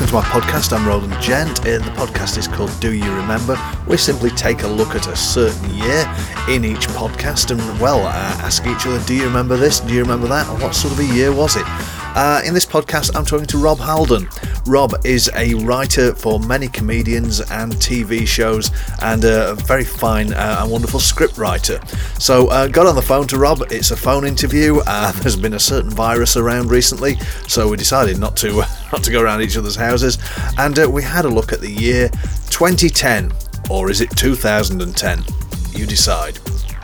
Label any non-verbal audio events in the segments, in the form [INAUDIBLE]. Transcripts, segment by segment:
welcome to my podcast. I'm Roland Gent, and the podcast is called Do You Remember? We simply take a look at a certain year in each podcast and, well, uh, ask each other, Do you remember this? Do you remember that? And what sort of a year was it? Uh, in this podcast, I'm talking to Rob Halden. Rob is a writer for many comedians and TV shows and a very fine uh, and wonderful script writer. So, uh, got on the phone to Rob. It's a phone interview. Uh, there's been a certain virus around recently, so we decided not to [LAUGHS] not to go around each other's houses, and uh, we had a look at the year 2010, or is it 2010? You decide.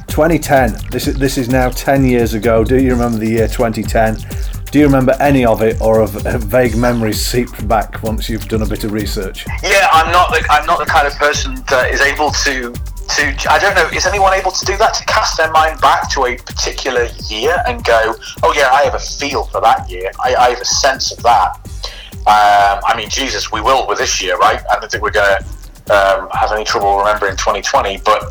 2010. This is this is now 10 years ago. Do you remember the year 2010? Do you remember any of it, or have vague memories seeped back once you've done a bit of research? Yeah, I'm not the I'm not the kind of person that is able to to I don't know is anyone able to do that? To cast their mind back to a particular year and go oh yeah I have a feel for that year. I, I have a sense of that. Um, I mean Jesus we will with this year right? I don't think we're going to um, have any trouble remembering 2020 but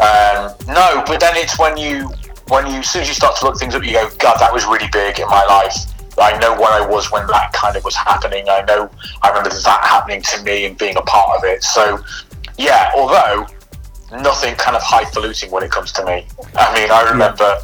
um, no but then it's when you when you as soon as you start to look things up you go God that was really big in my life I know where I was when that kind of was happening I know I remember that happening to me and being a part of it so yeah although nothing kind of highfalutin when it comes to me. I mean, I remember,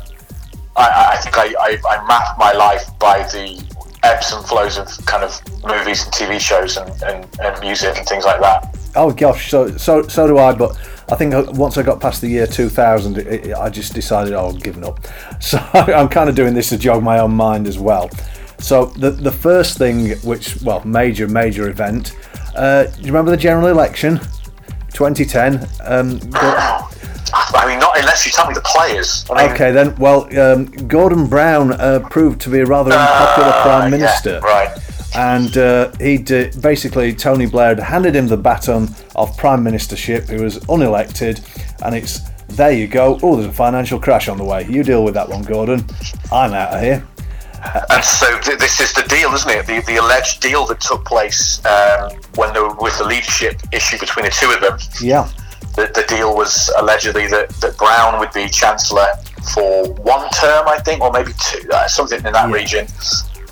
I, I think I, I, I mapped my life by the ebbs and flows of kind of movies and TV shows and, and, and music and things like that. Oh gosh, so so so do I. But I think once I got past the year 2000, it, it, I just decided, oh, I'm giving up. [LAUGHS] So I'm kind of doing this to jog my own mind as well. So the the first thing, which well, major major event. Uh, do you remember the general election? 2010. Um, [COUGHS] I mean, not unless you tell me the players. I mean, okay, then. Well, um, Gordon Brown uh, proved to be a rather unpopular uh, prime minister. Yeah, right. And uh, he basically Tony Blair had handed him the baton of prime ministership. He was unelected, and it's there you go. Oh, there's a financial crash on the way. You deal with that one, Gordon. I'm out of here. And so th- this is the deal, isn't it? The, the alleged deal that took place um, when there was the leadership issue between the two of them. Yeah. The, the deal was allegedly that, that Brown would be chancellor for one term, I think, or maybe two, uh, something in that yeah. region,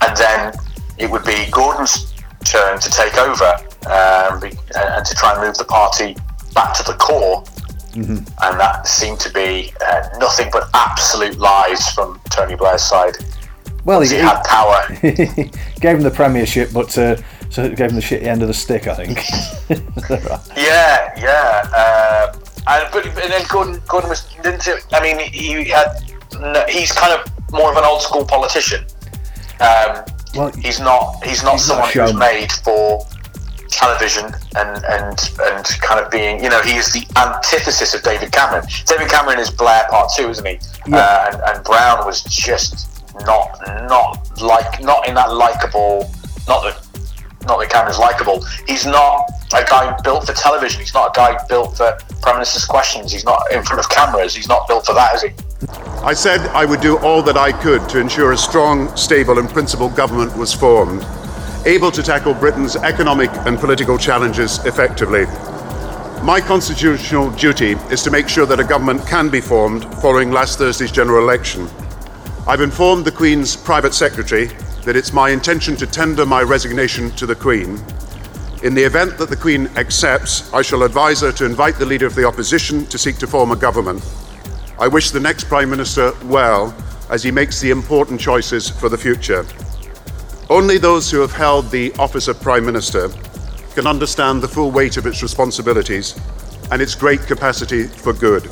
and then it would be Gordon's turn to take over um, and to try and move the party back to the core. Mm-hmm. And that seemed to be uh, nothing but absolute lies from Tony Blair's side. Well, he, he had power. [LAUGHS] gave him the premiership, but uh, so it gave him the shitty end of the stick, I think. [LAUGHS] yeah, yeah. Uh, and but and then Gordon, Gordon was didn't. It, I mean, he had. He's kind of more of an old school politician. Um, well, he's not. He's not he's someone not who's made for television and and and kind of being. You know, he is the antithesis of David Cameron. David Cameron is Blair Part Two, isn't he? Yeah. Uh, and, and Brown was just not not like not in that likable not that not that Cameron's likable. He's not a guy built for television. He's not a guy built for prime minister's questions. He's not in front of cameras. He's not built for that, is he? I said I would do all that I could to ensure a strong, stable, and principled government was formed, able to tackle Britain's economic and political challenges effectively. My constitutional duty is to make sure that a government can be formed following last Thursday's general election. I've informed the Queen's private secretary that it's my intention to tender my resignation to the Queen. In the event that the Queen accepts, I shall advise her to invite the Leader of the Opposition to seek to form a government. I wish the next Prime Minister well as he makes the important choices for the future. Only those who have held the office of Prime Minister can understand the full weight of its responsibilities and its great capacity for good.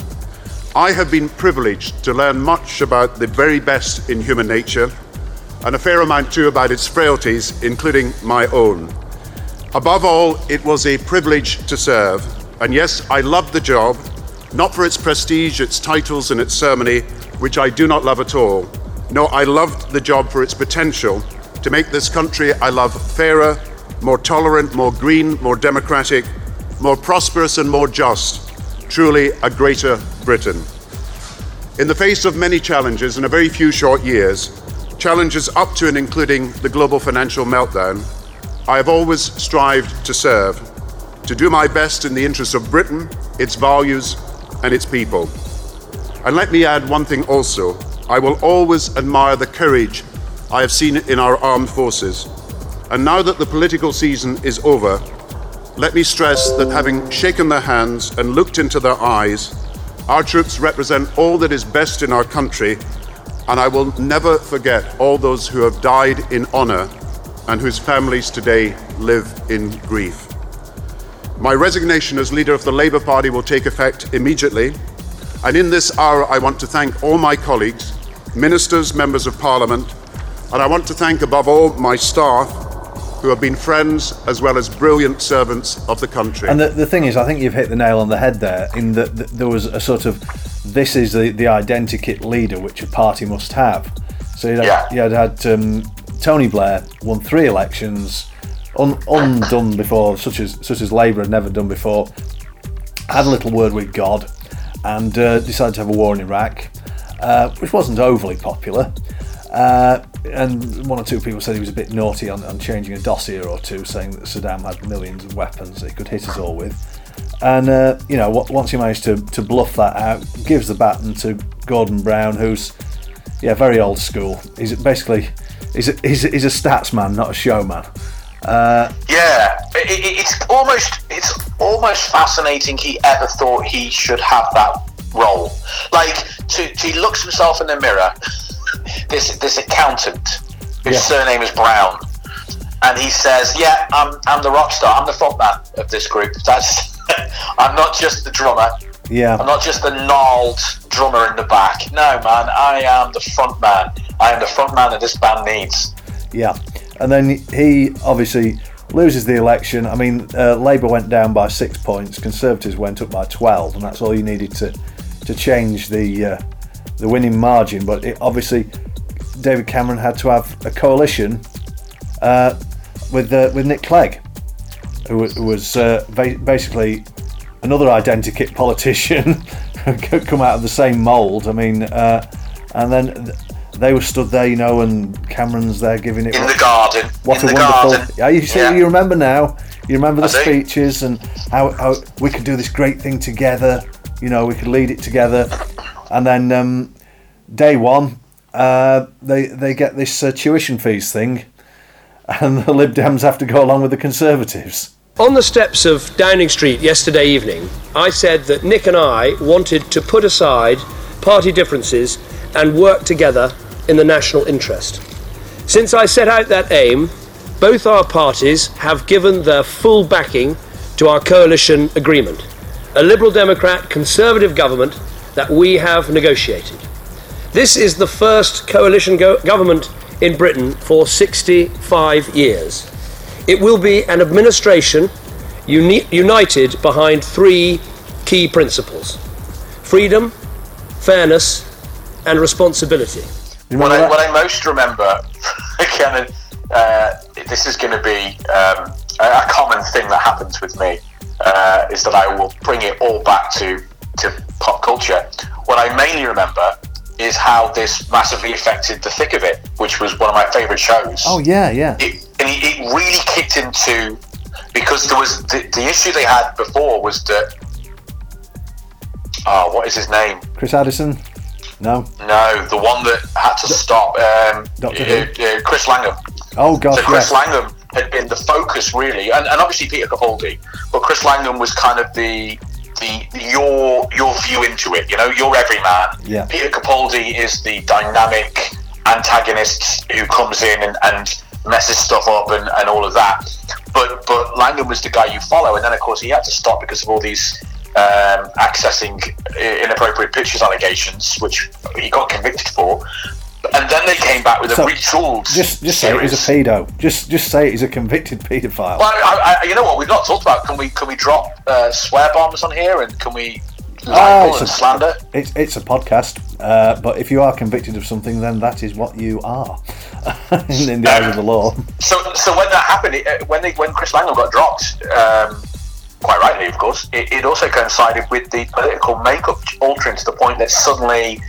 I have been privileged to learn much about the very best in human nature, and a fair amount too about its frailties, including my own. Above all, it was a privilege to serve, and yes, I loved the job, not for its prestige, its titles, and its ceremony, which I do not love at all. No, I loved the job for its potential to make this country I love fairer, more tolerant, more green, more democratic, more prosperous, and more just truly a greater Britain. In the face of many challenges in a very few short years, challenges up to and including the global financial meltdown, I have always strived to serve, to do my best in the interests of Britain, its values, and its people. And let me add one thing also I will always admire the courage I have seen in our armed forces. And now that the political season is over, let me stress that having shaken their hands and looked into their eyes, our troops represent all that is best in our country, and I will never forget all those who have died in honour and whose families today live in grief. My resignation as leader of the Labour Party will take effect immediately, and in this hour I want to thank all my colleagues, ministers, members of parliament, and I want to thank above all my staff who have been friends as well as brilliant servants of the country. And the, the thing is, I think you've hit the nail on the head there, in that there was a sort of this is the, the identikit leader which a party must have. So you had, Yeah. you had, had um, Tony Blair won three elections, un, undone before, such as such as Labour had never done before. Had a little word with God, and uh, decided to have a war in Iraq, uh, which wasn't overly popular. Uh, and one or two people said he was a bit naughty on, on changing a dossier or two, saying that Saddam had millions of weapons that he could hit us all with. And uh, you know, once he managed to, to bluff that out, gives the baton to Gordon Brown, who's yeah very old school. He's basically he's a, he's, a- he's a stats man, not a showman. Uh, Yeah, it, it, it's almost it's almost fascinating. He ever thought he should have that role. Like, to, to he looks himself in the mirror. [LAUGHS] This this accountant, whose Yeah. surname is Brown, and he says, "Yeah, I'm I'm the rock star. I'm the front man of this group. [LAUGHS] That's [LAUGHS] I'm not just the drummer. yeah, I'm not just the gnarled drummer in the back. No, man, I am the front man. I am the front man that this band needs." Yeah, and then he obviously loses the election. I mean, uh, Labour went down by six points, Conservatives went up by twelve, and that's all you needed to to change the uh, the winning margin. But it, obviously, David Cameron had to have a coalition uh, with uh, with Nick Clegg, who, was uh, ba- basically another identikit politician, [LAUGHS] come out of the same mould. I mean, uh, and then. Th- They were stood there, you know, and Cameron's there giving it In the garden. what in a the wonderful! garden. Yeah, you see, Yeah. you remember now. You remember the I do. speeches and how, how we could do this great thing together. You know, we could lead it together. And then um, day one, uh, they they get this uh, tuition fees thing, [LAUGHS] and the Lib Dems have to go along with the Conservatives. On the steps of Downing Street yesterday evening, I said that Nick and I wanted to put aside party differences and work together in the national interest. Since I set out that aim, both our parties have given their full backing to our coalition agreement, a Liberal Democrat Conservative government that we have negotiated. This is the first coalition go- government in Britain for 65 years. It will be an administration uni- united behind three key principles freedom, fairness, and responsibility. What I, what I most remember, [LAUGHS] again, uh, this is going to be um, a, a common thing that happens with me, uh, is that I will bring it all back to, to pop culture. What I mainly remember is how this massively affected The Thick of It, which was one of my favourite shows. Oh yeah, yeah. it, and it, it really kicked into because there was the, the issue they had before was that oh what is his name Chris Addison. No. no the one that had to stop um, Doctor uh, uh, Chris Langham Oh gosh, so Chris yes. Langham had been the focus really and, and obviously Peter Capaldi but Chris Langham was kind of the the your your view into it you know your everyman Yeah. Peter Capaldi is the dynamic antagonist who comes in and, and messes stuff up and, and all of that. But but Langham was the guy you follow, and then of course he had to stop because of all these um, accessing inappropriate pictures allegations, which he got convicted for. And then they came back with a So, retooled Just just say series. he's a pedo. Just just say he's a convicted paedophile. Well, I, I, you know what? We've not talked about. Can we can we drop uh, swear bombs on here, and can we libel it's and a- slander? It's, it's a podcast, uh, but if you are convicted of something, then that is what you are [LAUGHS] in, in the eyes of the law. So, so when that happened, it, uh, when they, when Chris Langham got dropped, um, quite rightly, of course, it, it also coincided with the political makeup altering to the point that suddenly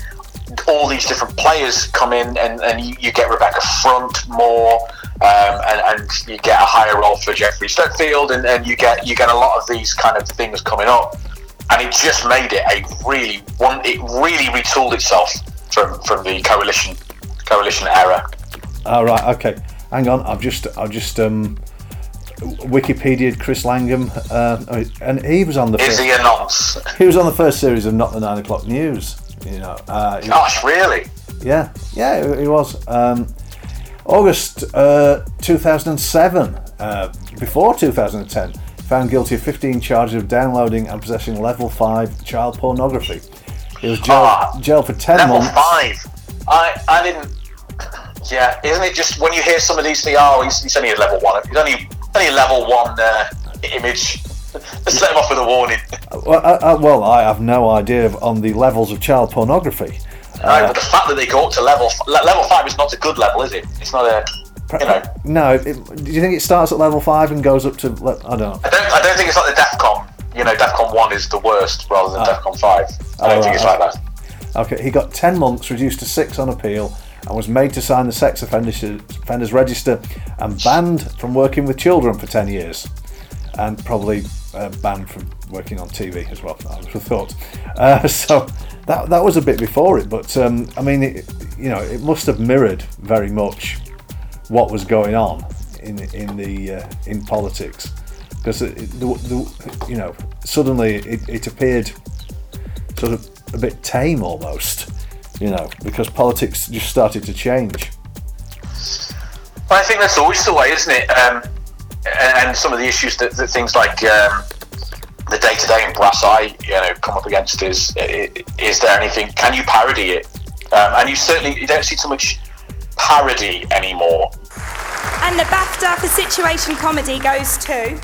all these different players come in, and, and you, you get Rebecca Front more, um, and, and you get a higher role for Jeffrey Stokefield, and, and you get you get a lot of these kind of things coming up, and it just made it a really one. It really retooled itself from from the coalition coalition era. All right, okay. hang on, I've just I've just um, Wikipedia Chris Langham, uh, and he was on the. Is first, he a nonce? He was on the first series of Not the Nine O'clock News. You know, uh, Gosh, really? yeah, yeah, he was. Um, August uh, 2007, uh, before 2010, found guilty of 15 charges of downloading and possessing level 5 child pornography. He was jailed, Ah, jailed for 10 Level months. five. I I didn't. Yeah, isn't it just when you hear some of these things? Oh, he's, he's only a level one. He's only only a level one uh, image. [LAUGHS] Let's let him off with a warning. Uh, well, I, I, well, I have no idea of, on the levels of child pornography. Right, but the fact that they go up to level level five is not a good level, is it? It's not a. You know, No, it, do you think it starts at level 5 and goes up to. le- I don't know. I don't. I don't think it's like the DefCon. You know, DefCon one is the worst rather than ah. DefCon five. I don't Oh, think it's like that. Okay, he got 10 months, reduced to 6 on appeal, and was made to sign the sex offenders, offenders register and banned from working with children for 10 years. And probably uh, banned from working on TV as well, I have thought. Uh, [LAUGHS] so that, that was a bit before it, but um, I mean, it, you know, it must have mirrored very much what was going on in, in, the, uh, in politics. Because, you know, suddenly it, it appeared sort of a bit tame almost, you know, because politics just started to change. Well, I think that's always the way, isn't it? Um, and, and some of the issues that, that things like um, the Day Today and brass eye, you know, come up against is is there anything? Can you parody it? Um, and you certainly you don't see so much parody anymore. And the BAFTA for situation comedy goes to.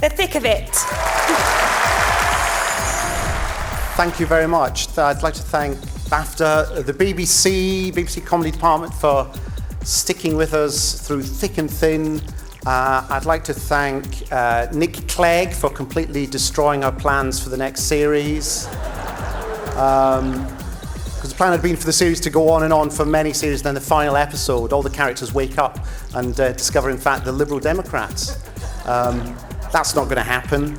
The thick of it. Thank you very much. I'd like to thank BAFTA, the BBC, BBC Comedy Department for sticking with us through thick and thin. Uh, I'd like to thank uh, Nick Clegg for completely destroying our plans for the next series. Because the plan had been for the series to go on and on for many series, then the final episode, all the characters wake up and uh, discover, in fact, the Liberal Democrats. Um, that's not going to happen.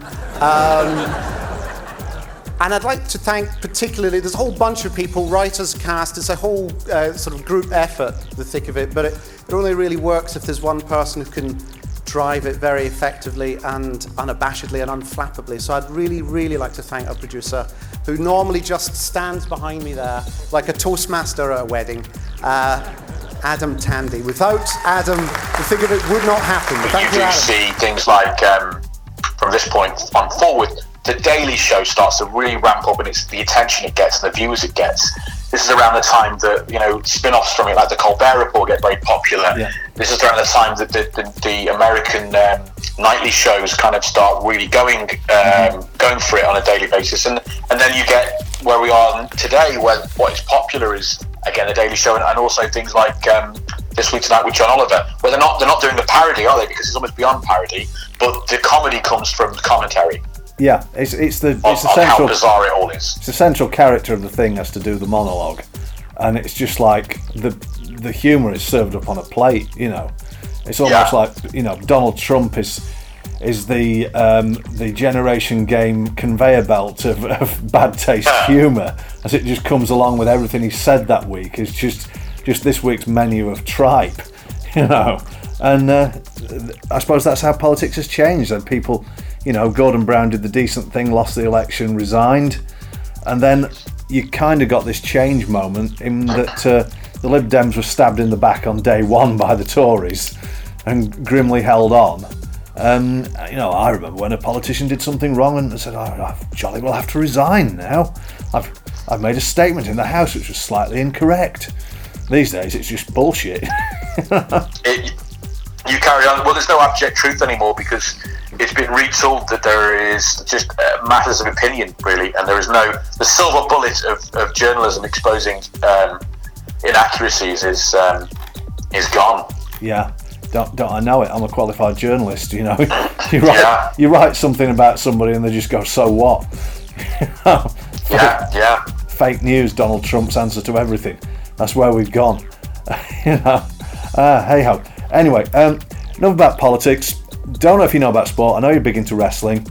And I'd like to thank particularly, there's a whole bunch of people, writers, cast, it's a whole uh, sort of group effort, the thick of it, but it, it only really works if there's one person who can drive it very effectively and unabashedly and unflappably. So I'd really, really like to thank our producer, who normally just stands behind me there like a Toastmaster at a wedding, uh, Adam Tandy. Without Adam, the thick of it would not happen. Thank you you, do Adam. see things like um, from this point on forward, the Daily Show starts to really ramp up, and it's the attention it gets and the viewers it gets. This is around the time that you know spin-offs from it, like the Colbert Report, get very popular. Yeah. This is around the time that the, the, the American um, nightly shows kind of start really going um, going for it on a daily basis, and and then you get where we are today, where what is popular is again the Daily Show, and, and also things like um, this week tonight with John Oliver, where they're not they're not doing the parody, are they? Because it's almost beyond parody, but the comedy comes from the commentary Yeah, it's it's the it's the on how bizarre it all is. it's the central character of the thing has to do the monologue, and it's just like the the humour is served up on a plate. You know, it's almost Yeah. like you know Donald Trump is is the um, the generation game conveyor belt of, of bad taste humour as it just comes along with everything he said that week. It's just just this week's menu of tripe, [LAUGHS] you know, and uh, I suppose that's how politics has changed. And people, you know, Gordon Brown did the decent thing, lost the election, resigned, and then you kind of got this change moment in that uh, the Lib Dems were stabbed in the back on day one by the Tories and grimly held on. Um, you know, I remember when a politician did something wrong and said, oh, I jolly well have to resign now. I've, I've made a statement in the House which was slightly incorrect. These days it's just bullshit. [LAUGHS] it, you carry on. Well, there's no abject truth anymore because it's been retooled that there is just uh, matters of opinion, really, and there is no the silver bullet of, of journalism exposing um, inaccuracies is um, is gone. yeah, don't, don't I know it? I'm a qualified journalist, you know. [LAUGHS] you write Yeah. you write something about somebody and they just go, so what? [LAUGHS] Yeah, yeah. Fake news, Donald Trump's answer to everything. That's where we've gone. [LAUGHS] you know. Uh, hey ho. Anyway, um, enough about politics. Don't know if you know about sport. I know you're big into wrestling,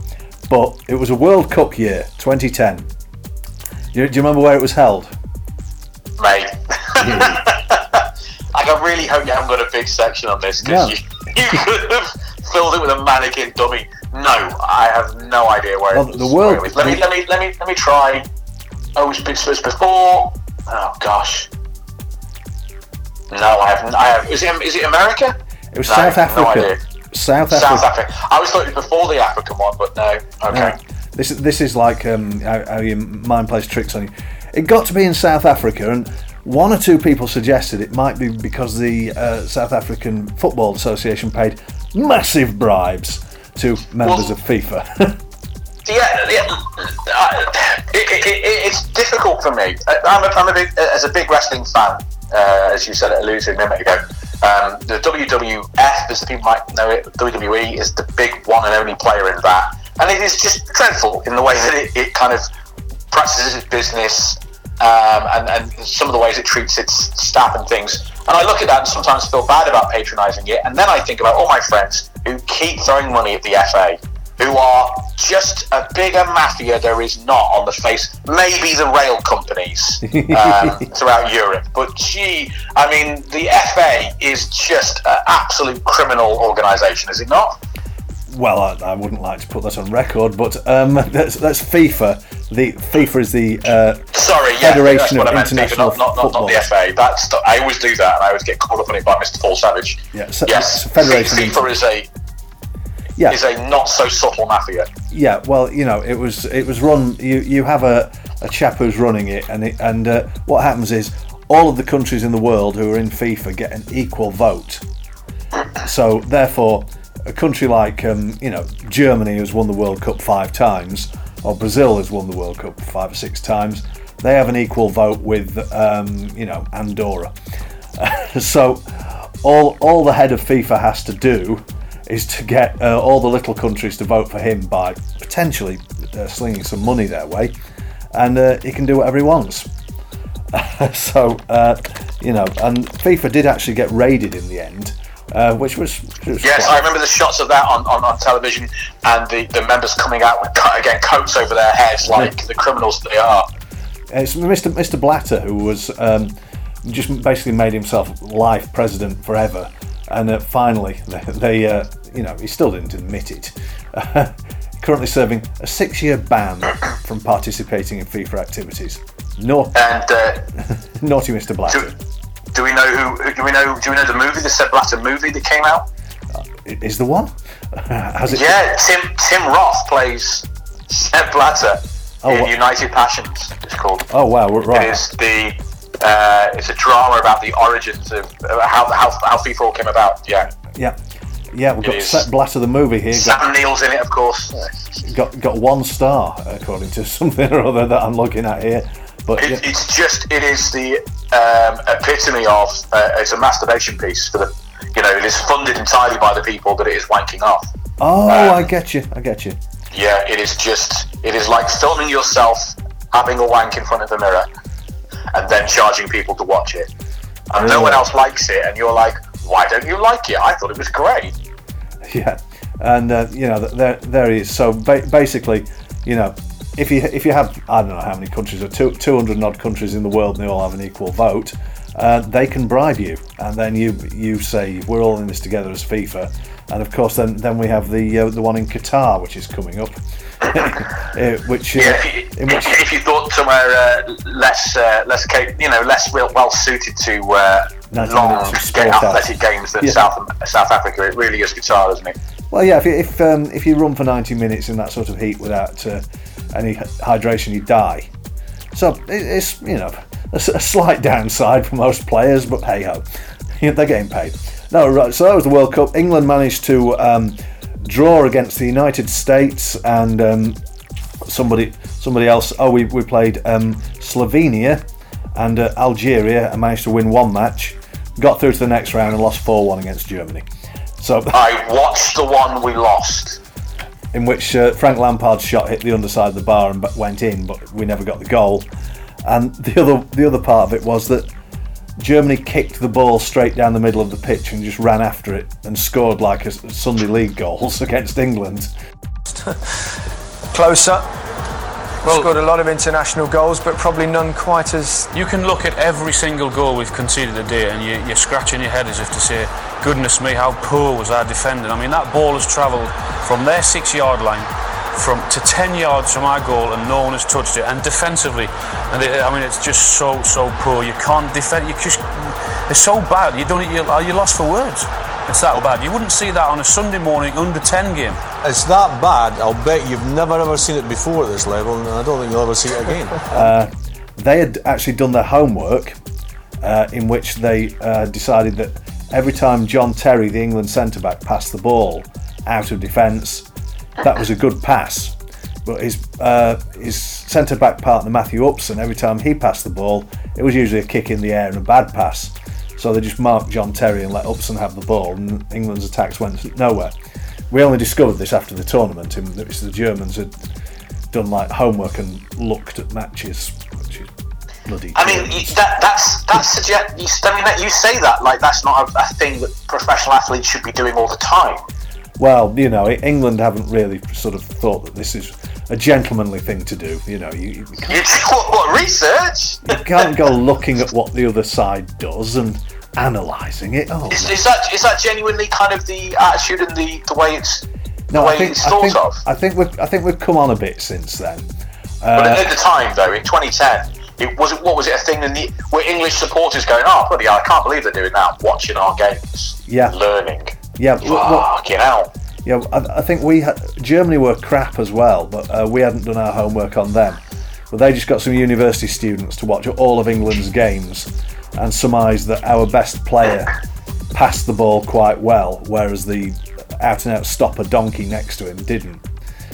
but it was a World Cup year, 2010. Do you, do you remember where it was held? Mate. [LAUGHS] I I really hope you haven't got a big section on this because No. you, you could have filled it with a mannequin dummy. No, I have no idea where. Well, the world- where it was. Let me let me let me let me try. Oh, it's, it's before. Oh gosh. No, I haven't. I have. Is it is it America? It was No, South no Africa. idea. South Africa. South Africa. I always thought it was before the African one, but no. Okay. No, this is this is like um, how, how your mind plays tricks on you. It got to be in South Africa, and one or two people suggested it might be because the uh, South African Football Association paid massive bribes to members Well- of FIFA. [LAUGHS] Yeah, yeah. Uh, it, it, it, it's difficult for me. Uh, I'm a, I'm a big, as a big wrestling fan, uh, as you said, alluded to a minute ago. Um, the WWF, as the people might know it, WWE is the big one and only player in that, and it is just dreadful in the way that it, it kind of practices its business um, and, and some of the ways it treats its staff and things. And I look at that and sometimes feel bad about patronising it, and then I think about all my friends who keep throwing money at the FA who are just a bigger mafia there is not on the face. Maybe the rail companies [LAUGHS] um, throughout Europe, but gee, I mean, the FA is just an absolute criminal organisation, is it not? well, I, I wouldn't like to put that on record, but um, [LAUGHS] that's, that's FIFA. The FIFA is the uh, Sorry, yeah, Federation that's of I meant. International not, not, not, not the FA. That's I always do that, and I always get caught up on it by Mr. Paul Savage. Yeah, so- yes, Federation FIFA is a yeah. is a not so subtle mafia. Yeah, well, you know, it was it was run. You you have a, a chap who's running it, and it, and uh, what happens is all of the countries in the world who are in FIFA get an equal vote. So therefore, a country like um, you know Germany has won the World Cup five times, or Brazil has won the World Cup five or six times. They have an equal vote with um, you know Andorra. [LAUGHS] so all all the head of FIFA has to do is to get uh, all the little countries to vote for him by potentially uh, slinging some money their way, and uh, he can do whatever he wants. [LAUGHS] so uh, you know, and FIFA did actually get raided in the end, uh, which was, was Yes, quite- I remember the shots of that on, on, on television, and the, the members coming out with again coats over their heads like the criminals that they are. It's Mr. Mr. Blatter who was um, just basically made himself life president forever, and uh, finally they, they uh, you know, he still didn't admit it. [LAUGHS] Currently serving a six-year ban from participating in FIFA activities. No, And uh, [LAUGHS] naughty Mr. Blatter. do we know who? Do we know? Do we know the movie, the Sepp Blatter movie that came out? Is the one? [LAUGHS] Has it? Yeah, Tim Tim Roth plays Sepp Blatter Oh, in what- United Passions. It's called. Oh wow, right. It is the. Uh, it's a drama about the origins of uh, how, how how FIFA all came about. Yeah, Yeah, yeah. We've got is. Sepp Blatter the movie here. Got, Sam Neill's in it, of course. got got one star according to [LAUGHS] something or other that I'm looking at here. But It, yeah, It's just, it is the um, epitome of, uh, it's a masturbation piece for the, you know, it is funded entirely by the people that it is wanking off. oh, um, I get you. I get you. Yeah, it is just, it is like filming yourself having a wank in front of the mirror and then charging people to watch it. And no one else likes it, and you're like, why don't you like it? I thought it was great. [LAUGHS] Yeah, and uh, you know th- there there he is. So ba- basically, you know, if you if you have I don't know how many countries, or two two hundred odd countries in the world, and they all have an equal vote, uh, they can bribe you, and then you you say we're all in this together as FIFA, and of course then then we have the uh, the one in Qatar, which is coming up, [LAUGHS] which uh, Yeah, if you, in which if you thought somewhere uh, less, uh, less, you know, less well suited to uh, long minutes of ga- sport athletic games than Yeah. South South Africa, it really is Qatar, isn't it? Well, yeah, if you- if um, if you run for ninety minutes in that sort of heat without uh, any hydration, you die. So it- it's you know a, a slight downside for most players, but hey ho, [LAUGHS] they're getting paid. No, right. So that was the World Cup. England managed to um, draw against the United States and um, somebody somebody else. Oh, we we played um, Slovenia and uh, Algeria and managed to win one match. Got through to the next round and lost four one against Germany. So [LAUGHS] I watched the one we lost. in which uh, Frank Lampard's shot hit the underside of the bar and went in, but we never got the goal. And the other the other part of it was that Germany kicked the ball straight down the middle of the pitch and just ran after it and scored like a Sunday league goals [LAUGHS] against England. [LAUGHS] Closer. Well, scored a lot of international goals, but probably none quite as. You can look at every single goal we've conceded a today, and you, you're scratching your head as if to say, "Goodness me, how poor was our defending?" I mean, that ball has travelled from their six-yard line from to 10 yards from our goal and no one has touched it and defensively and they, I mean it's just so so poor you can't defend you just it's so bad you don't you're, you're lost for words it's that bad. You wouldn't see that on a Sunday morning under 10 game. It's that bad, I'll bet you've never ever seen it before at this level, and I don't think you'll ever see it again. [LAUGHS] uh, they had actually done their homework, uh, in which they uh, decided that every time John Terry, the England centre back, passed the ball out of defence, that was a good pass. But his uh, his centre back partner Matthew Upson, every time he passed the ball, it was usually a kick in the air and a bad pass. So they just marked John Terry and let Upson have the ball, and England's attacks went nowhere. We only discovered this after the tournament, in which the Germans had done like homework and looked at matches, which is bloody. I mean, that, that's that suggest. You, I mean, that you say that like that's not a, a thing that professional athletes should be doing all the time. Well, you know, England haven't really sort of thought that this is a gentlemanly thing to do. You know, you, you what, what research? you can't go looking at what the other side does and analysing it. Oh, is, is, that is that genuinely kind of the attitude and the, the way it's no, I think, I think, I think we've I think we've come on a bit since then. Uh, but at the time, though, in 2010, it was what was it a thing in the were English supporters going, oh bloody hell, I can't believe they're doing that, watching our games, yeah, learning, yeah, fucking hell. Yeah, I, I think we had, Germany were crap as well, but uh, we hadn't done our homework on them. But they just got some university students to watch all of England's games and surmise that our best player passed the ball quite well, whereas the out and out stopper donkey next to him didn't.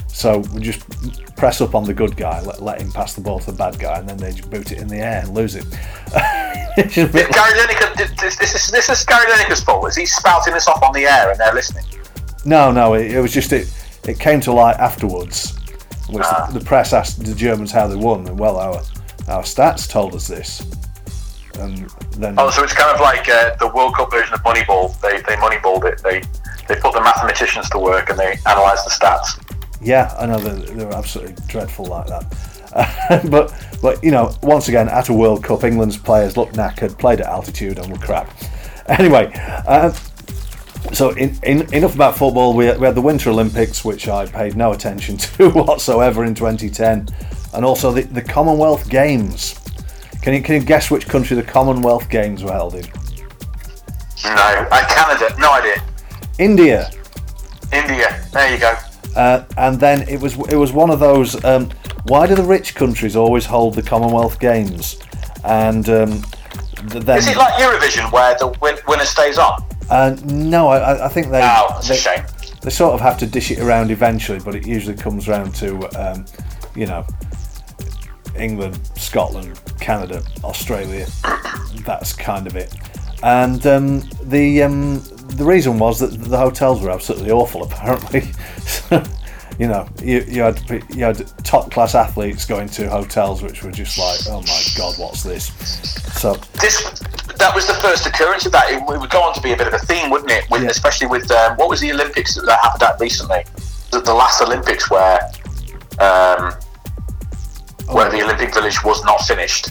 So we just press up on the good guy, let, let him pass the ball to the bad guy, and then they just boot it in the air and lose it. [LAUGHS] Gary Lineker, this, this, is, this is Gary Lineker's fault. Is he spouting this off on the air and they're listening? No, no, it, it was just it. It came to light afterwards, which ah. the, the, press asked the Germans how they won, and well, our our stats told us this. And then oh, so it's kind of like uh, the World Cup version of Moneyball. They they moneyballed it. They they put the mathematicians to work and they analysed the stats. Yeah, I know they're, they're absolutely dreadful like that. [LAUGHS] but but you know, once again, at a World Cup, England's players looked knackered, played at altitude, and were crap. [LAUGHS] Anyway. Uh, so in, in, enough about football. We, we had the Winter Olympics, which I paid no attention [LAUGHS] to whatsoever in 2010, and also the, the Commonwealth Games. Can you can you guess which country the Commonwealth Games were held in? No, uh, Canada. No idea. India. India. There you go. Uh, and then it was it was one of those. Um, why do the rich countries always hold the Commonwealth Games? And um, then, is it like Eurovision where the win- winner stays on? Uh, no, I, I think they. Oh, that's they, a shame. They sort of have to dish it around eventually, but it usually comes round to, um, you know, England, Scotland, Canada, Australia. [COUGHS] That's kind of it. And um, the um, the reason was that the hotels were absolutely awful. [LAUGHS] Apparently, you know, you, you had you had top class athletes going to hotels which were just like, oh my god, what's this? So this that was the first occurrence of that. It, would go on to be a bit of a theme, wouldn't it? With, yeah. Especially with um, what was the Olympics that, that happened at recently? The, the last Olympics where um, oh. where the Olympic Village was not finished.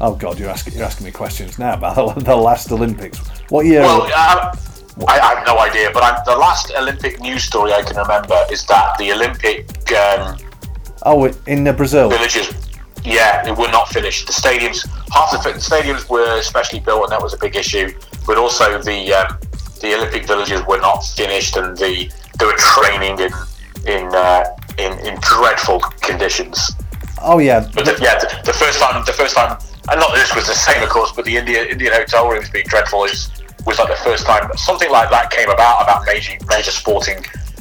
Oh God, you're asking you're asking me questions now about [LAUGHS] the last Olympics. What year? Well, uh, I, I, have no idea, but I'm, the last Olympic news story I can remember is that the Olympic. Um, oh, in Brazil. Villages yeah, they were not finished. The stadiums, half the stadiums were specially built, and that was a big issue. But also the um, the Olympic villages were not finished, and the they were training in in uh, in, in dreadful conditions. Oh yeah, but the, yeah, the, the, first time, the first time, and not this was the same, of course, but the India Indian hotel rooms being dreadful is was like the first time something like that came about about major major sporting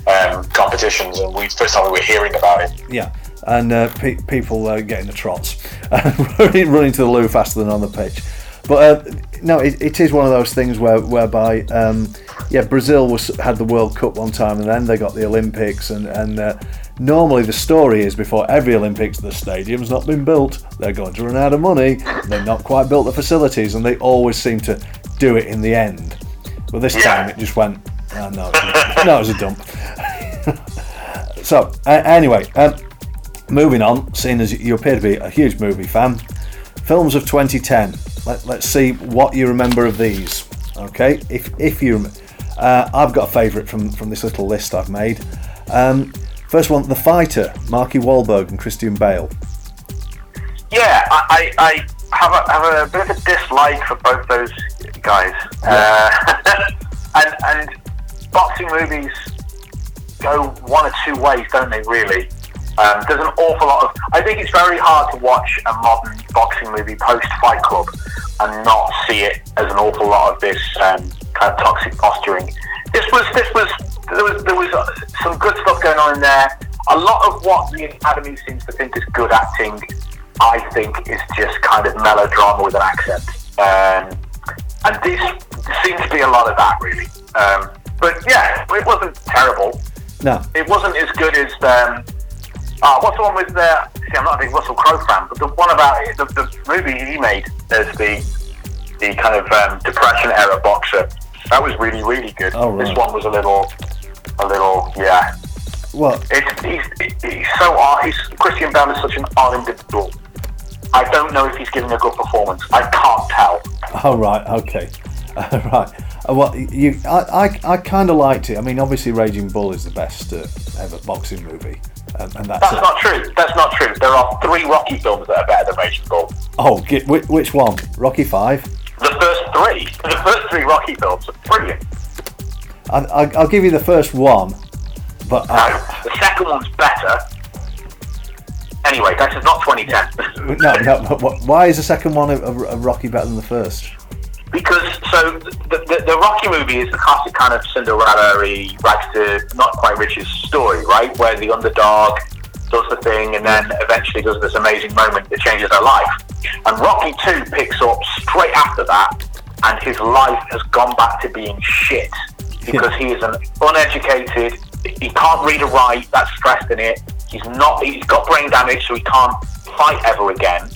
um, competitions, and we first time we were hearing about it. Yeah and uh, pe- people uh, getting the trots, [LAUGHS] running, to the loo faster than on the pitch. But uh, no, it, it is one of those things where whereby um, yeah, Brazil was had the World Cup one time, and then they got the Olympics, and and uh, normally the story is before every Olympics the stadium's not been built, they're going to run out of money, they've not quite built the facilities, and they always seem to do it in the end. But this time it just went, oh, no, no, it was a dump. [LAUGHS] so uh, anyway. Um, moving on, seeing as you appear to be a huge movie fan, films of 2010. Let, let's see what you remember of these. Okay, if if you, uh, I've got a favourite from from this little list I've made. Um, first one, The Fighter, Marky Wahlberg and Christian Bale. Yeah, I, I, I have, a, have a bit of a dislike for both those guys. Uh, [LAUGHS] and, and boxing movies go one or two ways, don't they, really? Um, there's an awful lot of. I think it's very hard to watch a modern boxing movie post Fight Club and not see it as an awful lot of this um, kind of toxic posturing. This was this was there was there was uh, some good stuff going on in there. A lot of what the Academy seems to think is good acting, I think, is just kind of melodrama with an accent. Um, and this seems to be a lot of that, really. Um, but yeah, it wasn't terrible. No. It wasn't as good as um, uh, what's the one with the? See, I'm not a big Russell Crowe fan, but the one about it, the, the movie he made as the the kind of um, depression era boxer. That was really really good. Oh, right. This one was a little, a little yeah. What? It's he's, he's so odd. He's Christian Bale is such an odd individual. I don't know if he's giving a good performance. I can't tell. Oh right, okay, [LAUGHS] right. Uh, well, you, I, I, I kind of liked it. I mean, obviously, Raging Bull is the best uh, ever boxing movie, um, and that's, That's it. not true. That's not true. There are three Rocky films that are better than Raging Bull. Oh, get, which, which one? Rocky Five. The first three, [LAUGHS] the first three Rocky films are brilliant. I, I, I'll give you the first one, but No, the second one's better. Anyway, this is not 2010. [LAUGHS] no, no. Why is the second one of Rocky better than the first? Because so the, the, the Rocky movie is the classic kind of Cinderella rags to not quite riches story, right? Where the underdog does the thing and then eventually does this amazing moment that changes their life. And Rocky 2 picks up straight after that, and his life has gone back to being shit because he is an uneducated. He can't read or write. That's stressed in it. He's not. He's got brain damage, so he can't fight ever again.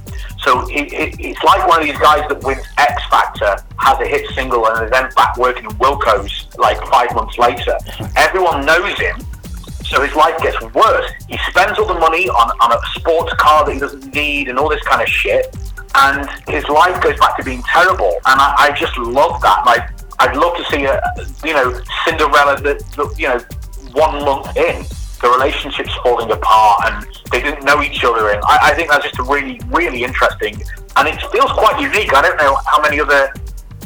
So it's like one of these guys that wins X Factor, has a hit single, and is then back working in Wilko's like five months later. Everyone knows him, so his life gets worse. He spends all the money on, on a sports car that he doesn't need and all this kind of shit, and his life goes back to being terrible. And I, I just love that. Like I'd love to see a you know Cinderella that you know one month in the relationship's falling apart and they didn't know each other and I, I think that's just a really really interesting. And it feels quite unique. I don't know how many other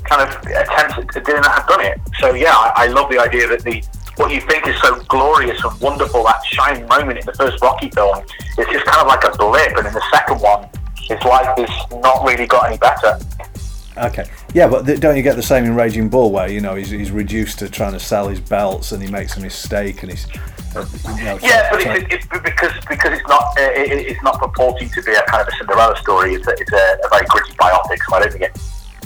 kind of attempts at doing that have done it. So yeah I, I love the idea that the what you think is so glorious and wonderful that shining moment in the first Rocky film is just kind of like a blip. And in the second one his life has not really got any better Okay. Yeah, but th- don't you get the same in Raging Bull, where you know he's, he's reduced to trying to sell his belts and he makes a mistake and he's. Uh, you know, Yeah, but it's, it's because because it's not uh, it, it's not purporting to be a kind of a Cinderella story. It's a, it's a, a very gritty biopic, so I don't think it.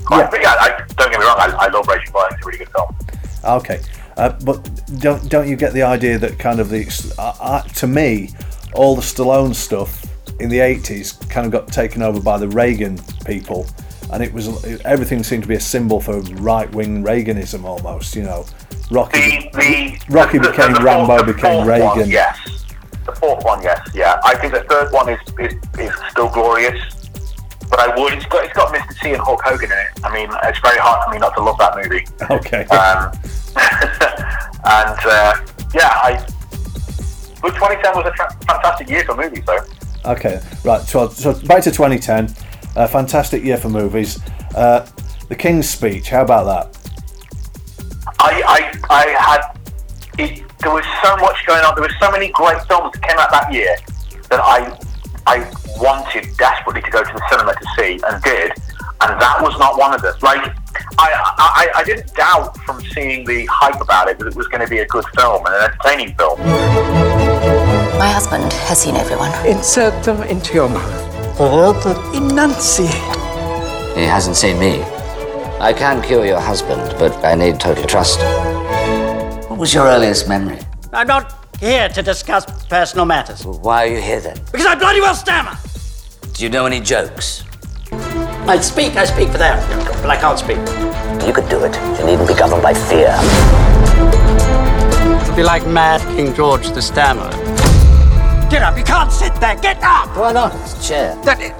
Yeah. But yeah, I, don't get me wrong. I, I love Raging Bull. It's a really good film. Okay, uh, but don't don't you get the idea that kind of the uh, uh, to me, all the Stallone stuff in the eighties kind of got taken over by the Reagan people, and it was everything seemed to be a symbol for right wing Reaganism almost. You know, Rocky The, Rocky the- the- became the Rambo, became fourth one, Reagan. yes, the fourth one, yes, yeah. I think the third one is is, is still glorious. But I would. It's got it's got Mr. T and Hulk Hogan in it. I mean, it's very hard for me not to love that movie. Okay. Um, [LAUGHS] and uh, yeah, I. But 2010 was a tra- fantastic year for movies, though. Okay, right. So, so back to 2010. A fantastic year for movies. Uh, the King's Speech. How about that? I, I, I had. It, there was so much going on. There were so many great films that came out that year that I, I wanted desperately to go to the cinema to see and did, and that was not one of them. Like, I, I, I didn't doubt from seeing the hype about it that it was going to be a good film and an entertaining film. My husband has seen everyone. Insert them into your mouth. Enunciate. He hasn't seen me. I can cure your husband, but I need total trust. What was your earliest memory? I'm not here to discuss personal matters. Why are you here then? Because I bloody well stammer. Do you know any jokes? I speak, I speak for them, but I can't speak. You could do it. You needn't be governed by fear. It'll be like Mad King George the Stammerer. Get up. You can't sit there. Get up. Why not? It's a chair. That is,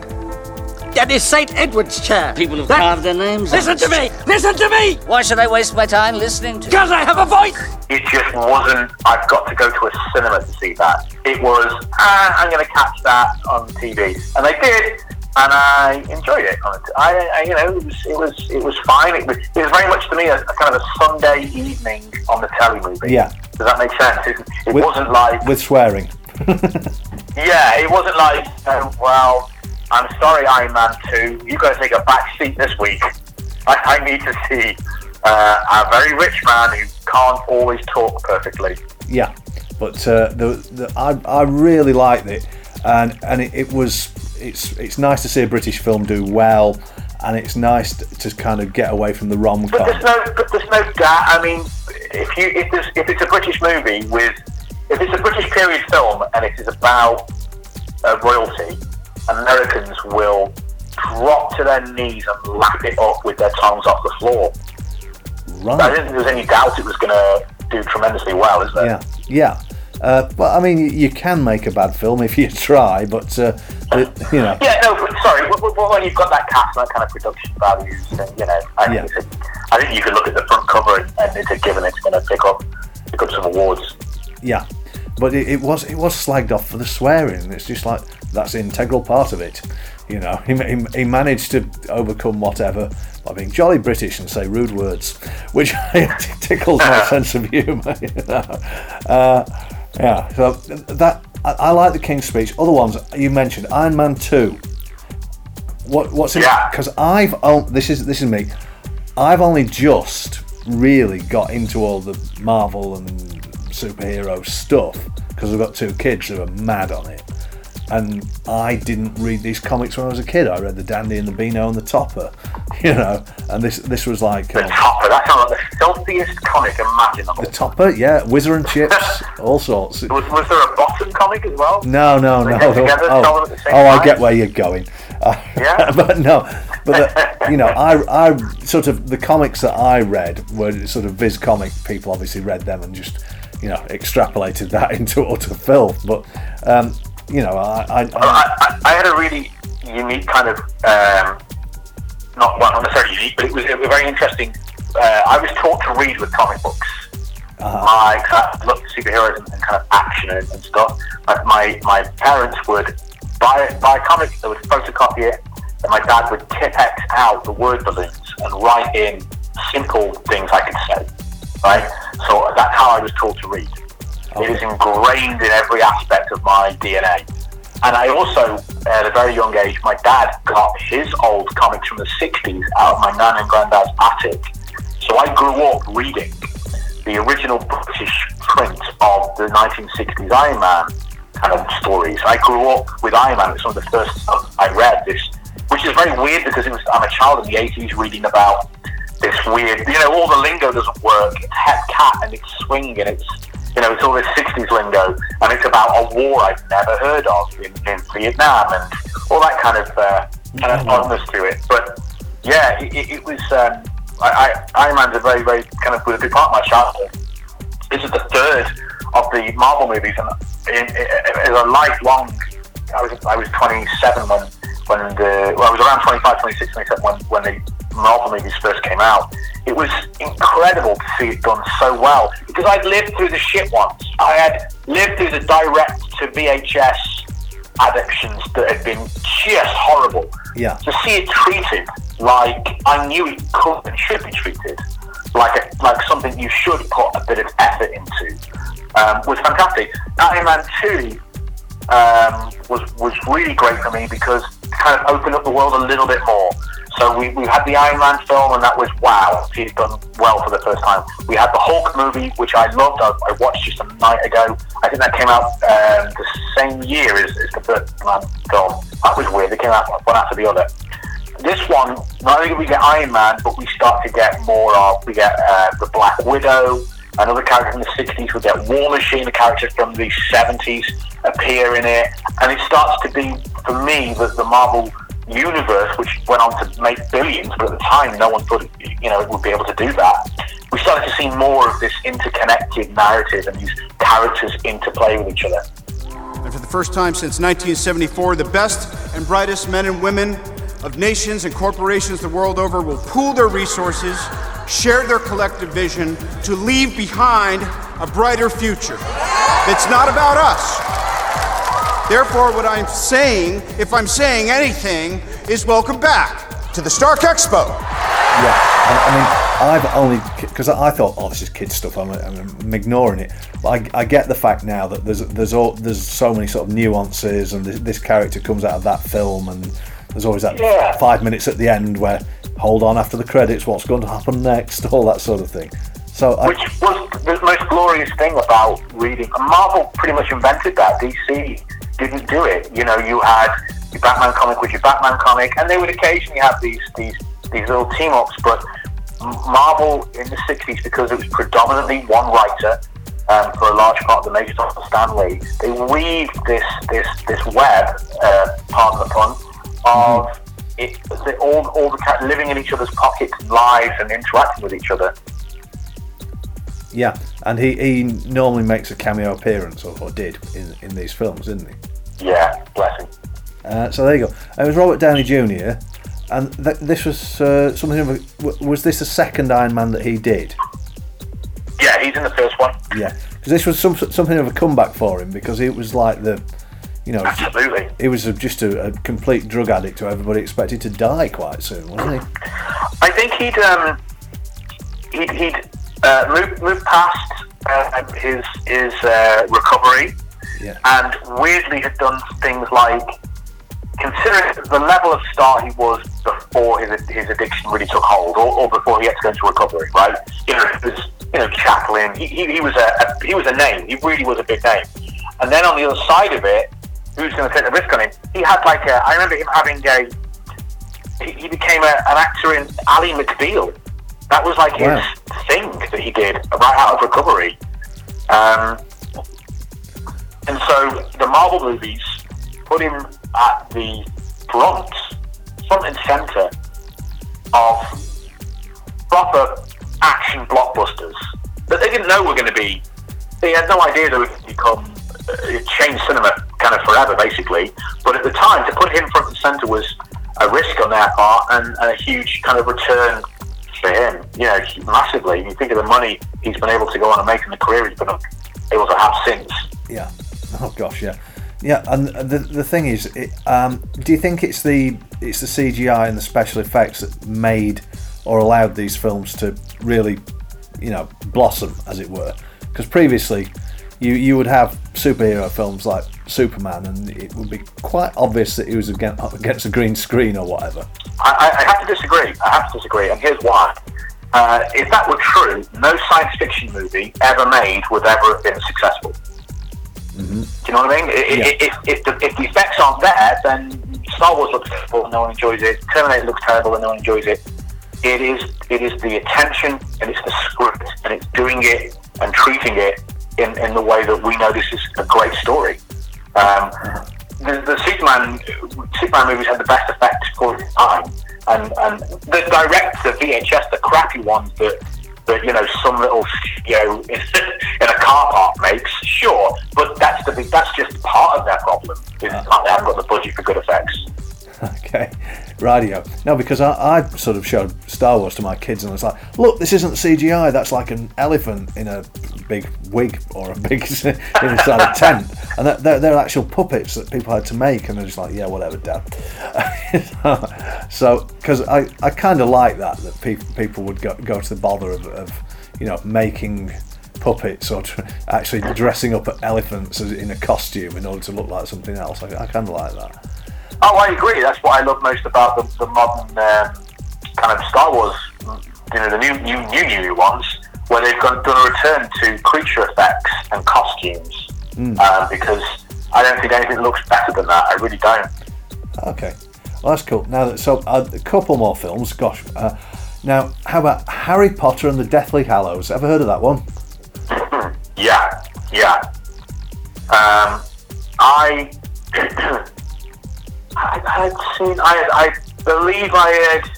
that is St. Edward's chair. People have That- carved their names Listen it. to me. Listen to me. Why should I waste my time listening to Because I have a voice. It just wasn't. I've got to go to a cinema to see that. It was. Ah, I'm going to catch that on TV, and I did, and I enjoyed it. It. I, I, you know, it was, it was, it was fine. It was, it was very much to me a, a kind of a Sunday evening on the telly movie. Yeah. Does that make sense? It, it With- wasn't like. with swearing. [LAUGHS] Yeah, it wasn't like, oh, well, I'm sorry, Iron Man 2, you've got to take a back seat this week. I, I need to see uh, a very rich man who can't always talk perfectly. Yeah, but uh, the, the I, I really liked it, and and it, it was it's it's nice to see a British film do well, and it's nice to, to kind of get away from the rom But com. there's no, but there's no doubt. I mean, if you if there's, if it's a British movie with if it's a British period film and it is about uh, royalty, Americans will drop to their knees and lap it up with their tongues off the floor. Right. I don't think there's any doubt it was going to do tremendously well, is there? Yeah, yeah. Uh, but I mean, you, can make a bad film if you [LAUGHS] try, but uh, the, you know, Yeah, no, sorry. When you've got that cast and that kind of production values, and, you know, I think, Yeah. it's a, I think you can look at the front cover and, and it's a given it's going to pick up pick up some awards. Yeah. But it, it was it was slagged off for the swearing. It's just like that's an integral part of it. You know, he, he, he managed to overcome whatever by being jolly British and say rude words, which [LAUGHS] tickles my [LAUGHS] sense of humour. [LAUGHS] You know? uh, yeah, so that I, I like the King's Speech. Other ones you mentioned, Iron Man Two. What what's Yeah. Because I've on, this is this is me. I've only just really got into all the Marvel and superhero stuff because I've got two kids who are mad on it. And I didn't read these comics when I was a kid. I read the Dandy and the Beano and the Topper, [LAUGHS] you know. And this this was like The um, Topper, that sounds like the filthiest comic imaginable. the Topper, yeah, Whizzer and Chips, [LAUGHS] all sorts. Was, was there a bottom comic as well? No, no, no. together, oh, tell them at the same oh, I get where you're going. Uh, Yeah? [LAUGHS] but no, but the, you know, I, I sort of the comics that I read were sort of Viz comic people. Obviously, read them and just you know extrapolated that [LAUGHS] into utter filth. But um, you know, I, I, I I, had a really unique kind of, um, not well, not necessarily unique, but it was, it was very interesting. Uh, I was taught to read with comic books. My I love superheroes and, and kind of action and, and stuff. My, my my parents would buy buy comics, they would photocopy it, and my dad would Tipp-Ex out the word balloons and write in simple things I could say. Right, so that's how I was taught to read. It is ingrained in every aspect of my DNA. And I also, at a very young age, my dad got his old comics from the 60s out of my nan and granddad's attic. So I grew up reading the original British print of the 1960s Iron Man kind of stories. I grew up with Iron Man. It's one of the first stuff I read. This, which is very weird because it was, I'm a child in the 80s reading about this weird, you know, all the lingo doesn't work. It's hep cat and it's swing and it's, you know, it's all this 60s lingo and it's about a war I've never heard of in, in Vietnam and all that kind of, uh, kind of oddness to it. But yeah, it, it, it was, um, I, I, Iron Man's a very, very kind of was a big part of my childhood. This is the third of the Marvel movies and in, in, as a lifelong, I was, I was 27 when, when the, well, I was around 25, 26, 27 when, when the Marvel movies first came out. It was incredible to see it done so well because I'd lived through the shit once. I had lived through the direct to VHS adaptations that had been just horrible. yeah, To see it treated like I knew it could and should be treated, like a, like something you should put a bit of effort into, um, was fantastic. Iron Man Two um, was was really great for me because it kind of opened up the world a little bit more. So we, we had the Iron Man film, and that was wow, he's done well for the first time. We had the Hulk movie, which I loved. I, I watched just a night ago. I think that came out um, the same year as, as the first Man film. That was weird. They came out one after the other. This one, not only do we get Iron Man, but we start to get more of, we get uh, the Black Widow, another character from the 60s, we get War Machine, a character from the 70s, appear in it. And it starts to be, for me, that the Marvel universe, which went on to make billions, but at the time no one thought it, you know, it would be able to do that. We started to see more of this interconnected narrative and these characters interplay with each other. And for the first time since 1974, the best and brightest men and women of nations and corporations the world over will pool their resources, share their collective vision to leave behind a brighter future. It's not about us. Therefore, what I'm saying, if I'm saying anything, is welcome back to the Stark Expo. Yeah, I, mean, I've only because I thought, oh, this is kid stuff. I'm, I'm ignoring it, but I, I, get the fact now that there's there's all, there's so many sort of nuances, and this, this character comes out of that film, and there's always that Yeah. five minutes at the end where hold on after the credits, what's going to happen next, [LAUGHS] all that sort of thing. So I, Which was the most glorious thing about reading. Marvel pretty much invented that. DC didn't do it. You know, you had your Batman comic with your Batman comic, and they would occasionally have these these these little team ups. But Marvel in the '60s, because it was predominantly one writer. Um, for a large part of the major Stan Lee, they weaved this this this web, uh, pardon the pun, of it, the, all all the living in each other's pockets, lives, and interacting with each other. yeah, and he, he normally makes a cameo appearance, or, or did in, in these films, didn't he? Yeah, bless him. Uh, so there you go. It was Robert Downey Jr. And th- this was uh, something of a, w- was this the second Iron Man that he did? Yeah, he's in the first one. Yeah, because this was some, something of a comeback for him because it was like the, you know, Absolutely. he was a, just a, a complete drug addict who everybody expected to die quite soon, wasn't he? I think he'd um, he'd, he'd uh, moved moved past uh, his his uh, recovery, Yeah. and weirdly had done things like considering the level of star he was before his his addiction really took hold, or, or before he had to go into recovery, right? You know, it was you know Chaplin. He, he, he was a, a he was a name. He really was a big name. And then on the other side of it, who's going to take the risk on him? He had like a. I remember him having a. He, he became a, an actor in Ally McBeal. That was like Wow. his thing that he did right out of recovery. Um, and so the Marvel movies put him at the front, front and centre of proper action blockbusters that they didn't know were going to be. They had no idea they would become uh, change cinema kind of forever, basically. But at the time, to put him front and centre was a risk on their part and, a huge kind of return for him. You know, massively. You think of the money he's been able to go on and make in the career he's been able to have since. Yeah. [LAUGHS] Oh gosh, yeah, yeah. And the the thing is, it, um, do you think it's the it's the CGI and the special effects that made or allowed these films to really, you know, blossom, as it were? Because previously, you you would have superhero films like Superman, and it would be quite obvious that he was against, up against a green screen or whatever. I, I have to disagree. I have to disagree, and here's why. Uh, if that were true, no science fiction movie ever made would ever have been successful. Do you know what I mean? I- If, if, the, if the effects aren't there, then Star Wars looks terrible and no one enjoys it. Terminator looks terrible and no one enjoys it. It is it is the attention and it's the script and it's doing it and treating it in, in the way that we know this is a great story. Um, the, the Superman Superman movies had the best effects for its time, and and the direct the VHS, the crappy ones that that you know some little studio in, [LAUGHS] in a car park makes, sure, but that's the that's just part of their problem. Is they haven't got the budget for good effects. [LAUGHS] Okay, radio. No, because I, I sort of showed Star Wars to my kids, and I was like, "Look, this isn't CGI. That's like an elephant in a big wig or a big [LAUGHS] inside a tent, and they're, they're actual puppets that people had to make." And they're just like, "Yeah, whatever, Dad." [LAUGHS] so, because I, I kind of like that that people people would go, go to the bother of, of you know making puppets or actually dressing up elephants in a costume in order to look like something else. I, I kind of like that. Oh, I agree. That's what I love most about the, the modern um, kind of Star Wars, you know, the new new new new ones, where they've gone, done a return to creature effects and costumes. Mm. Um, because I don't think anything looks better than that. I really don't. Okay, well that's cool. Now, so uh, a couple more films. Gosh, uh, now how about Harry Potter and the Deathly Hallows? Ever heard of that one? [LAUGHS] Yeah, yeah. Um, I, [CLEARS THROAT] I had seen. I, I believe I had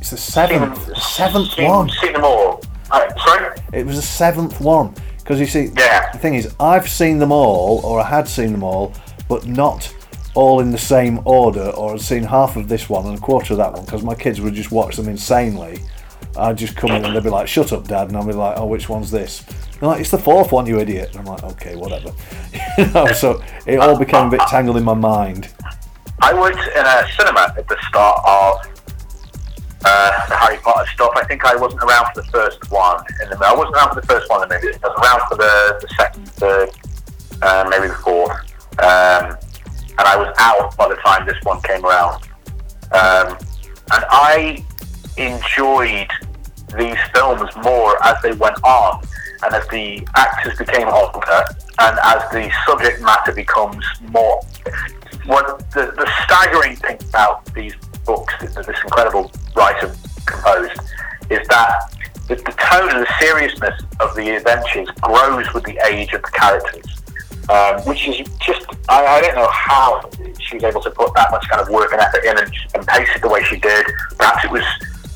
It's the seventh, seventh seen, one. seen them all. Uh, sorry. It was the seventh one Because you see, Yeah. the thing is, I've seen them all, or I had seen them all, but not all in the same order, or I'd seen half of this one and a quarter of that one, because my kids would just watch them insanely. I'd just come in and they'd be like, "Shut up, Dad," and I'd be like, "Oh, which one's this?" They're like, "It's the fourth one, you idiot." And I'm like, "Okay, whatever." [LAUGHS] you know, so it all became a bit tangled in my mind. I worked in a cinema at the start of uh, the Harry Potter stuff. I think I wasn't around for the first one in the I wasn't around for the first one. I was around for the, the second, third, uh, maybe the fourth. Um, and I was out by the time this one came around. Um, and I enjoyed these films more as they went on and as the actors became older and as the subject matter becomes more what the, the staggering thing about these books that this incredible writer composed is that the, the tone and the seriousness of the adventures grows with the age of the characters, um, which is just I, I don't know how she was able to put that much kind of work and effort in and, and pace it the way she did. Perhaps it was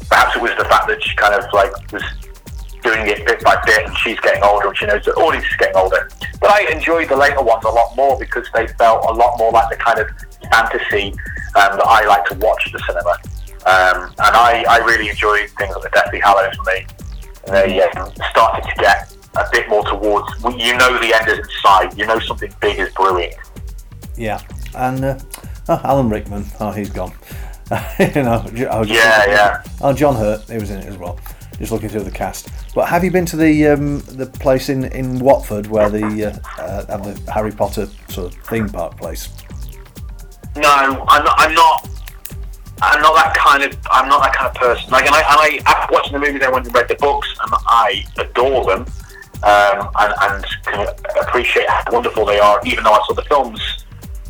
perhaps it was the fact that she kind of like was doing it bit by bit, and she's getting older, and she knows the audience is getting older. But I enjoyed the later ones a lot more because they felt a lot more like the kind of fantasy um, that I like to watch at the cinema. Um, and I, I really enjoyed things like the Deathly Hallows for me. They um, started to get a bit more towards, you know, the end is in sight. You know something big is brewing. Yeah, and uh, oh, Alan Rickman. Oh, he's gone. [LAUGHS] you know, just Yeah, yeah. Oh, John Hurt. He was in it as well. Just looking through the cast. But have you been to the um, the place in, in Watford where the uh, uh, the Harry Potter sort of theme park place? No, I'm not. I'm not. I'm not that kind of. I'm not that kind of person. Like, and I, and I after watching the movies, I went and read the books, and I adore them, um, and, and can appreciate how wonderful they are. Even though I saw the films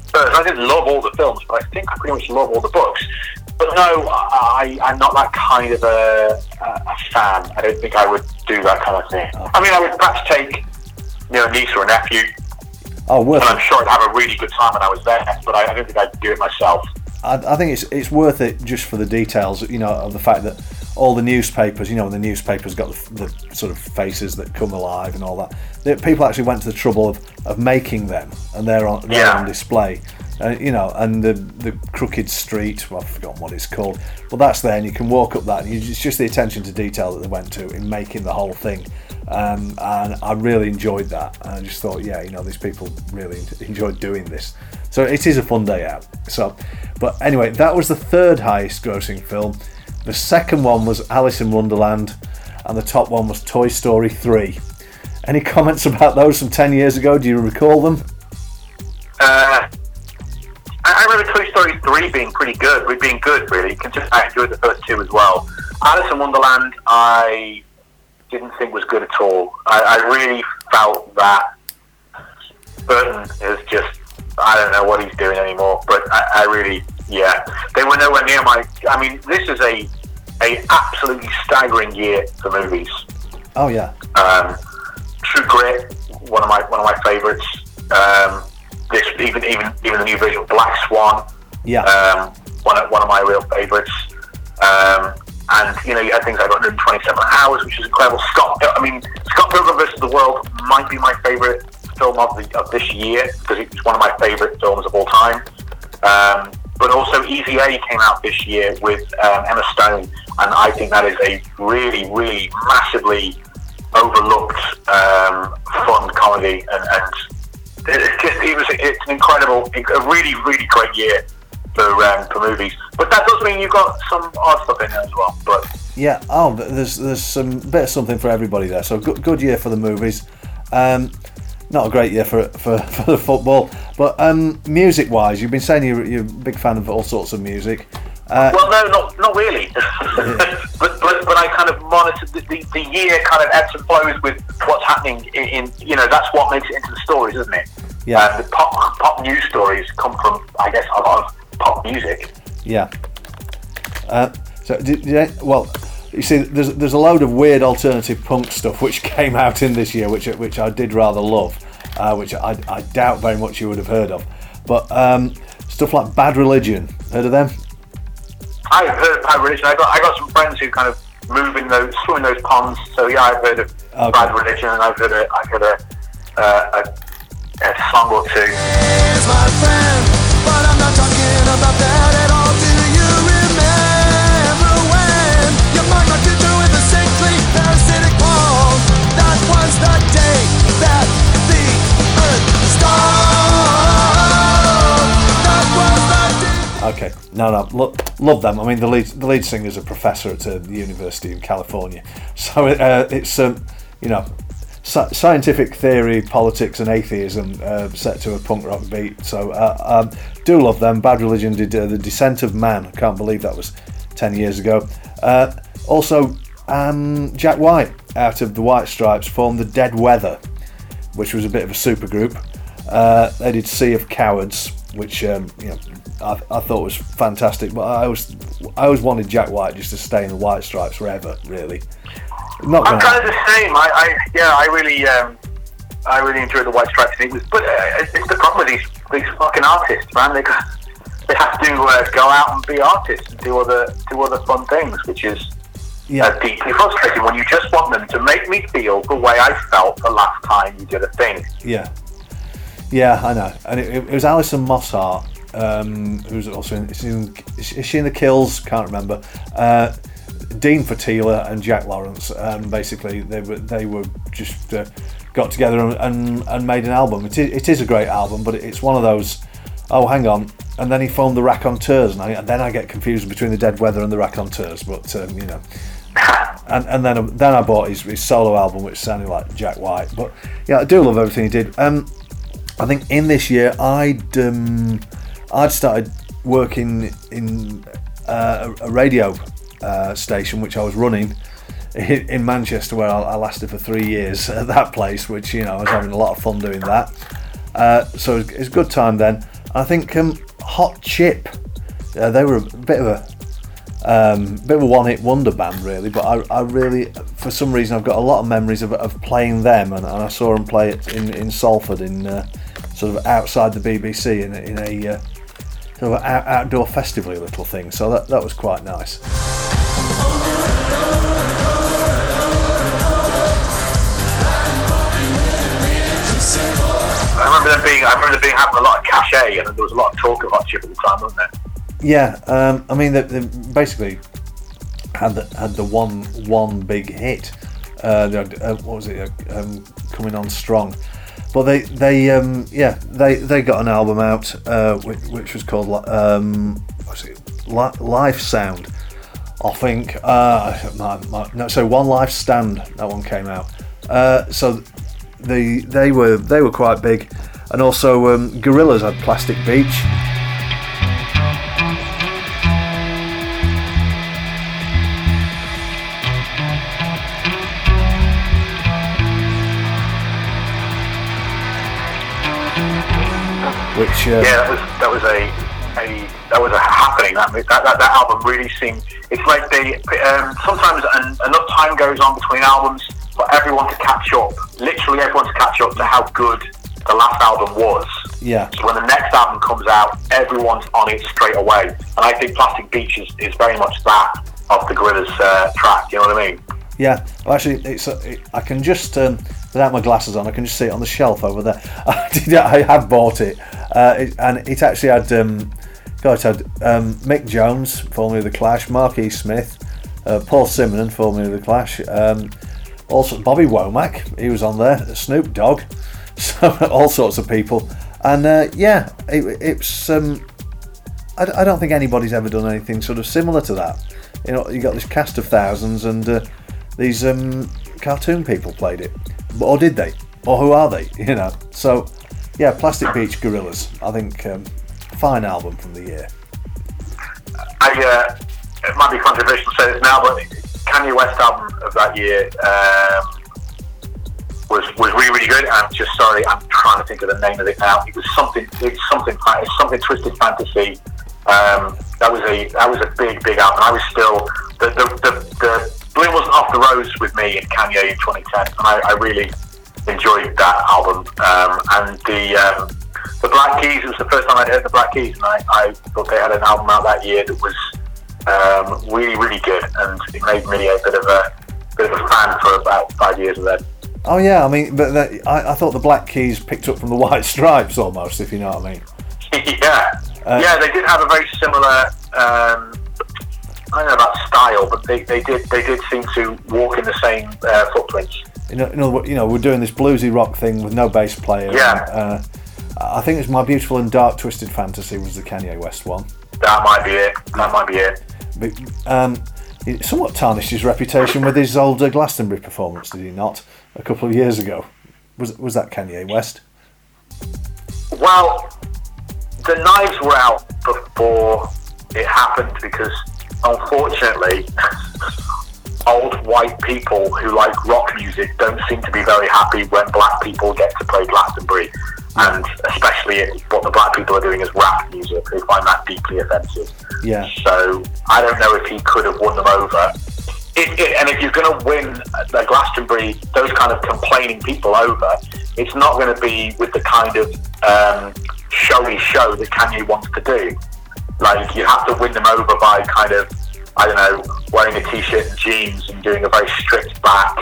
first, I didn't love all the films, but I think I pretty much love all the books. But no, I, I'm not that kind of a, a, fan. I don't think I would do that kind of thing. I mean, I would perhaps take, you know, a niece or a nephew, Oh, worth and. I'm sure I'd have a really good time when I was there. But I, I don't think I'd do it myself. I, I think it's it's worth it just for the details, you know, of the fact that all the newspapers, you know, when the newspapers got the, the sort of faces that come alive and all that, that people actually went to the trouble of, of making them, and they're on they're Yeah. on display. Uh, you know, and the the crooked street, well, I've forgotten what it's called, but that's there, and you can walk up that, and you, it's just the attention to detail that they went to in making the whole thing. Um, and I really enjoyed that. And I just thought, yeah, you know, these people really enjoyed doing this. So it is a fun day out. So, but anyway, that was the third highest grossing film. The second one was Alice in Wonderland, and the top one was Toy Story 3. Any [LAUGHS] comments about those from 10 years ago? Do you recall them? Uh, I, I remember Toy Story 3 being pretty good, with being good, really, considering I enjoyed the first two as well. Alice in Wonderland, I didn't think was good at all. I, I really felt that Burton is just, I don't know what he's doing anymore, but I, I really, yeah. They were nowhere near my, I mean, this is a, a absolutely staggering year for movies. Oh, yeah. Um, True Grit, one of my one of my favourites. Um, this even even even the new version of Black Swan, Yeah. um, one of one of my real favourites. Um, and you know you had things like 127 Hours, which is incredible. Scott, I mean Scott Pilgrim versus the World might be my favourite film of the of this year because it's one of my favourite films of all time. Um, but also Easy A came out this year with um, Emma Stone, and I think that is a really, really massively overlooked um, fun comedy, and, and it's just it was it's an incredible, a really, really great year for um, for movies. But that does mean you've got some odd stuff in there as well. But Yeah. Oh, there's there's some bit of something for everybody there. So good good year for the movies. Um, not a great year for for, [LAUGHS] for the football, but um, music wise, you've been saying you're, you're a big fan of all sorts of music. Uh, well, no, not not really. [LAUGHS] [LAUGHS] but, but but I kind of monitor the, the, the year kind of ebbs and flows with what's happening in, in you know that's what makes it into the stories, isn't it? Yeah. Uh, the pop pop news stories come from I guess a lot of pop music. Yeah. Uh, so, did, did I- well, you see, there's there's a load of weird alternative punk stuff which [LAUGHS] came out in this year, which which I did rather love, uh, which I, I doubt very much you would have heard of, but um, stuff like Bad Religion, heard of them? I've heard of Bad Religion. I got I got some friends who kind of moving those, swimming those ponds. So yeah, I've heard of Okay. Bad Religion, and I've heard a, I've heard a, uh, a, a song or two. But I'm not talking about that at all. Do you remember when your mind got to with the sickly parasitic walls? That was the day that the earth started. That was the day. Okay, no, no, lo- love them. I mean, the lead the lead singer's a professor at uh, the University in California, [LAUGHS] so uh, it's um, you know sci- scientific theory, politics, and atheism uh, set to a punk rock beat. So uh, um, do love them. Bad Religion did uh, the Descent of Man. I can't believe that was ten years ago. Uh, also, um, Jack White out of the White Stripes formed the Dead Weather, which was a bit of a super group. Uh, they did Sea of Cowards, which um, you know I, I thought was fantastic. But I always I always wanted Jack White just to stay in the White Stripes forever. Really, not I'm kind of the same. I, I yeah, I really, um, I really enjoyed the White Stripes. It was, but uh, it's the problem with these these fucking artists, man. They they have to uh, go out and be artists and do other do other fun things, which is Yeah. uh, deeply frustrating. When you just want them to make me feel the way I felt the last time you did a thing. Yeah, yeah, I know. And it, it was Alison Mosshart, um, who's also in, is, in, is she in the Kills? Can't remember. Uh, Dean Fertita and Jack Lawrence. Um, basically, they were they were just uh, got together and, and, and made an album. It is, it is a great album, but it's one of those. Oh, hang on. And then he formed the Raconteurs, and, I, and then I get confused between the Dead Weather and the Raconteurs. But um, you know, and, and then then I bought his, his solo album, which sounded like Jack White. But yeah, I do love everything he did. Um, I think in this year I'd um, I'd started working in uh, a a radio uh, station which I was running in, Manchester, where I, lasted for three years [LAUGHS] at that place. Which you know I was having a lot of fun doing that. Uh, so it's good time then. I think um, Hot Chip, uh, they were a bit of a um, bit of a one-hit wonder band, really. But I, I really, for some reason, I've got a lot of memories of, of playing them, and, and I saw them play it in, in Salford, in uh, sort of outside the BBC, in, in a uh, sort of out, outdoor festival little thing. So that that was quite nice. I remember them being, I remember them being having a lot of cachet, and there was a lot of talk of Hot Chip at the time, wasn't there? Yeah, um, I mean, they, they basically had the, had the one one big hit. Uh, had, uh, what was it? Uh, um, coming on strong. But they they um, yeah they, they got an album out uh, which, which was called um, was it Life Sound. I think uh, my, my, no, so One Life Stand that one came out. Uh, so they they were they were quite big, and also um, Gorillaz had Plastic Beach. Which uh, yeah, that was that was a, a that was a happening. That, that that that album really seemed. It's like they um, sometimes an, enough time goes on between albums for everyone to catch up. Literally, everyone to catch up to how good the last album was. yeah So when the next album comes out, everyone's on it straight away. And I think Plastic Beach is, is very much that of the Gorillaz uh, track. You know what I mean? Yeah, well, actually, it's uh, it, I can just um, without my glasses on, I can just see it on the shelf over there. [LAUGHS] I, have bought it, uh, and it actually had um, God, had um, Mick Jones, formerly of the Clash, Marquis Smith, uh, Paul Simonon, formerly of the Clash, um, also Bobby Womack, he was on there, Snoop Dogg, [LAUGHS] so all sorts of people, and uh, yeah, it, it's. Um, I, I don't think anybody's ever done anything sort of similar to that. You know, you got this cast of thousands, and uh, these um, cartoon people played it, or did they? Or who are they? [LAUGHS] You know. So, yeah, Plastic Beach Gorillaz. I think um, fine album from the year. I, uh, it might be controversial to say this now, but Kanye West album of that year um, was was really really good. I'm just sorry, I'm trying to think of the name of it now. It was something, it's something, it's something twisted fantasy. Um, that was a that was a big big album. I was still the the, the, the bloom wasn't off the rose with me and Kanye in 2010, and I, I really enjoyed that album. Um, and the um, the Black Keys it was the first time I'd heard the Black Keys, and I, I thought they had an album out that year that was Um, really, really good, and it made me a bit of a bit of a fan for about five years of them. Oh yeah, I mean, but that, I, I thought the Black Keys picked up from the [LAUGHS] White Stripes almost, if you know what I mean. [LAUGHS] yeah, Uh, yeah, they did have a very similar. I don't know about style, but they, they did they did seem to walk in the same uh, footprints. You know, you know, you know, we're doing this bluesy rock thing with no bass player. Yeah. and, uh, I think it's my beautiful and dark twisted fantasy was the Kanye West one. That might be it. That might be it. But um, he somewhat tarnished his reputation with his old uh, Glastonbury performance, did he not? A couple of years ago. Was was that Kanye West? Well, the knives were out before it happened because, unfortunately, old white people who like rock music don't seem to be very happy when black people get to play Glastonbury. And especially what the black people are doing is rap music, they find that deeply offensive. Yeah. So I don't know if he could have won them over. It, it, and if you're going to win the Glastonbury, those kind of complaining people over, it's not going to be with the kind of um, showy show that Kanye wants to do. Like you have to win them over by kind of, I don't know, wearing a t-shirt and jeans and doing a very stripped back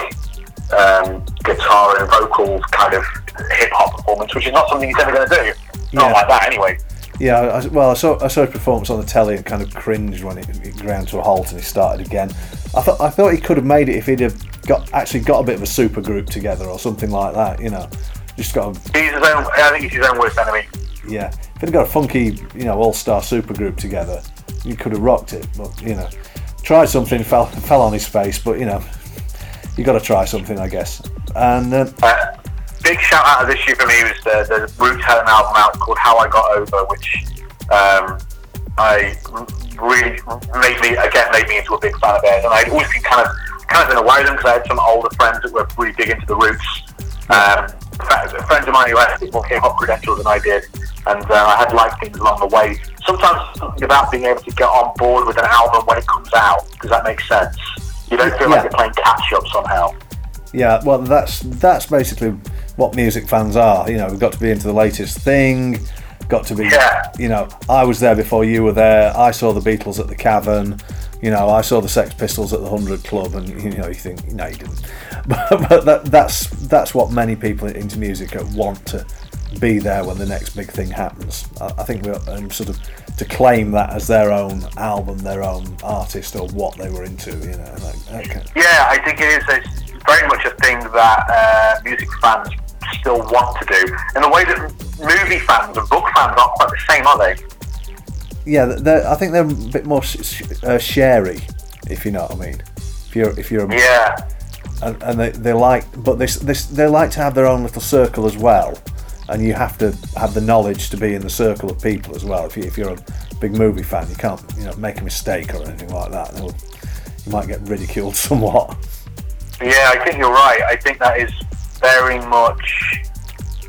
um, guitar and vocals kind of hip hop performance, which is not something he's ever going to do. Not Yeah. like that anyway. Yeah, I, well, I saw I saw his performance on the telly and kind of cringed when it, it ground to a halt and he started again. I thought I thought he could have made it if he'd have got actually got a bit of a super group together or something like that. You know, just got a, He's his own. I think he's his own worst enemy. yeah. He'd got a funky, you know, all star supergroup together, you could have rocked it. But you know, tried something, fell [LAUGHS] fell on his face. But you know, you got to try something, I guess. And um, Uh, big shout out of this year for me was the, the Roots had album out called How I Got Over, which um, I really made me again made me into a big fan of theirs, and I'd always been kind of kind of in a way with them because I had some older friends that were really big into the Roots. Um, fr- friends of mine who had more hip hop credentials than I did, and uh, I had liked things along the way. Sometimes something about being able to get on board with an album when it comes out. Does that make sense? You don't feel like you're playing catch up somehow. Yeah, well, that's that's basically what music fans are. You know, we've got to be into the latest thing. Got to be, you know, I was there before you were there. I saw the Beatles at the Cavern. You know, I saw the Sex Pistols at the Hundred Club, and you know, you think, no, you didn't. [LAUGHS] But, but that, that's that's what many people into music want to be there when the next big thing happens. I, I think we're um, sort of to claim that as their own album, their own artist, or what they were into. You know, like, kind Yeah, I think it is very much a thing that uh, music fans still want to do. In the way that movie fans and book fans aren't quite the same, are they? Yeah, they're, I think they're a bit more sh- sh- uh, sharey, if you know what I mean. If you're, if you're, a, Yeah. and, and they, they like, but this, this, they like to have their own little circle as well, and you have to have the knowledge to be in the circle of people as well. If, you, if you're a big movie fan, you can't, you know, make a mistake or anything like that. They'll- You might get ridiculed [LAUGHS] somewhat. Yeah, I think you're right. I think that is very much.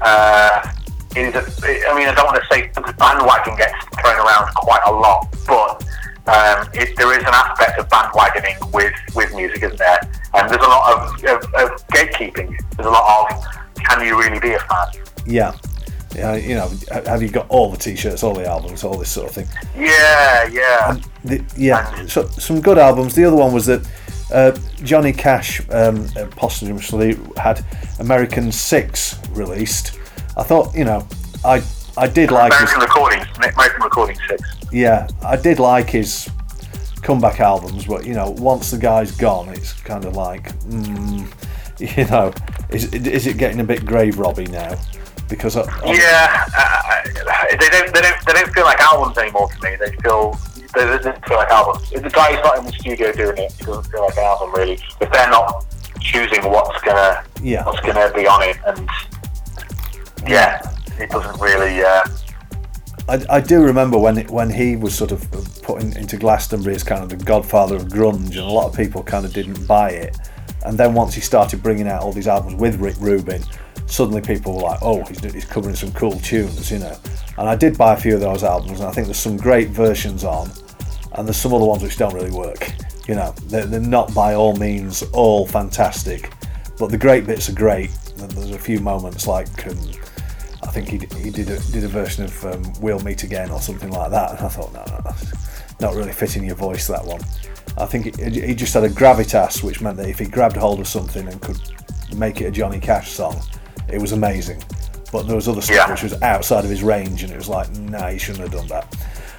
Uh, it is a, I mean, I don't want to say bandwagon gets thrown around quite a lot, but um, it, there is an aspect of bandwagoning with, with music, isn't there? And there's a lot of, of, of gatekeeping. There's a lot of can you really be a fan? Yeah. Yeah, you know, have you got all the T-shirts, all the albums, all this sort of thing? Yeah, yeah. The, yeah, so, some good albums. The other one was that uh, Johnny Cash um, posthumously had American Six released. I thought, you know, I I did like his, American Recordings, American Recording 6. yeah, I did like his comeback albums, but you know, once the guy's gone, it's kind of like, mm, [LAUGHS] you know, is is it getting a bit grave robby now? Because I, I- Yeah, uh, they don't, they don't, they don't feel like albums anymore to me. They feel, they, don't feel like albums. If the guy's not in the studio doing it, it doesn't feel like an album really. If they're not choosing what's gonna, Yeah. what's gonna be on it, and yeah, it doesn't really. Uh, I, I do remember when it, when he was sort of put in, into Glastonbury as kind of the godfather of grunge, and a lot of people kind of didn't buy it. And then once he started bringing out all these albums with Rick Rubin, suddenly people were like, "Oh, he's, he's covering some cool tunes," you know. And I did buy a few of those albums, and I think there's some great versions on, and there's some other ones which don't really work. You know, they're, they're not by all means all fantastic, but the great bits are great. And there's a few moments like. Um, I think he, he did a, did a version of um, "We'll Meet Again" or something like that, and I thought, no, no, no, not really fitting your voice that one. I think he just had a gravitas, which meant that if he grabbed hold of something and could make it a Johnny Cash song, it was amazing. But there was other stuff Yeah. which was outside of his range, and it was like, nah, he shouldn't have done that.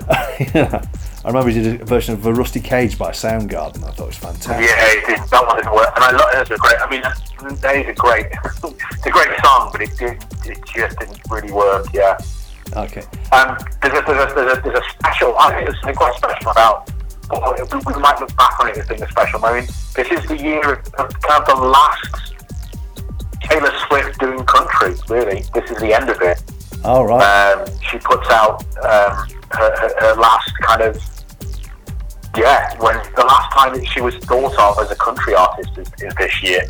[LAUGHS] Yeah. I remember he did a version of a Rusty Cage by Soundgarden. I thought it was fantastic. Yeah, it did. that one didn't work. And I love it's a great. I mean, that is a great. [LAUGHS] it's a great song, but it. It just didn't really work. Yeah. Okay. Um, there's a, there's a, there's a, there's a special. I think there's something quite special about. We we might look back on it as being a special. I mean, this is the year of, of kind of the last Taylor Swift doing country. Really, this is the end of it. All right. Um, she puts out um, her, her, her last kind of yeah, when the last time that she was thought of as a country artist is, is this year,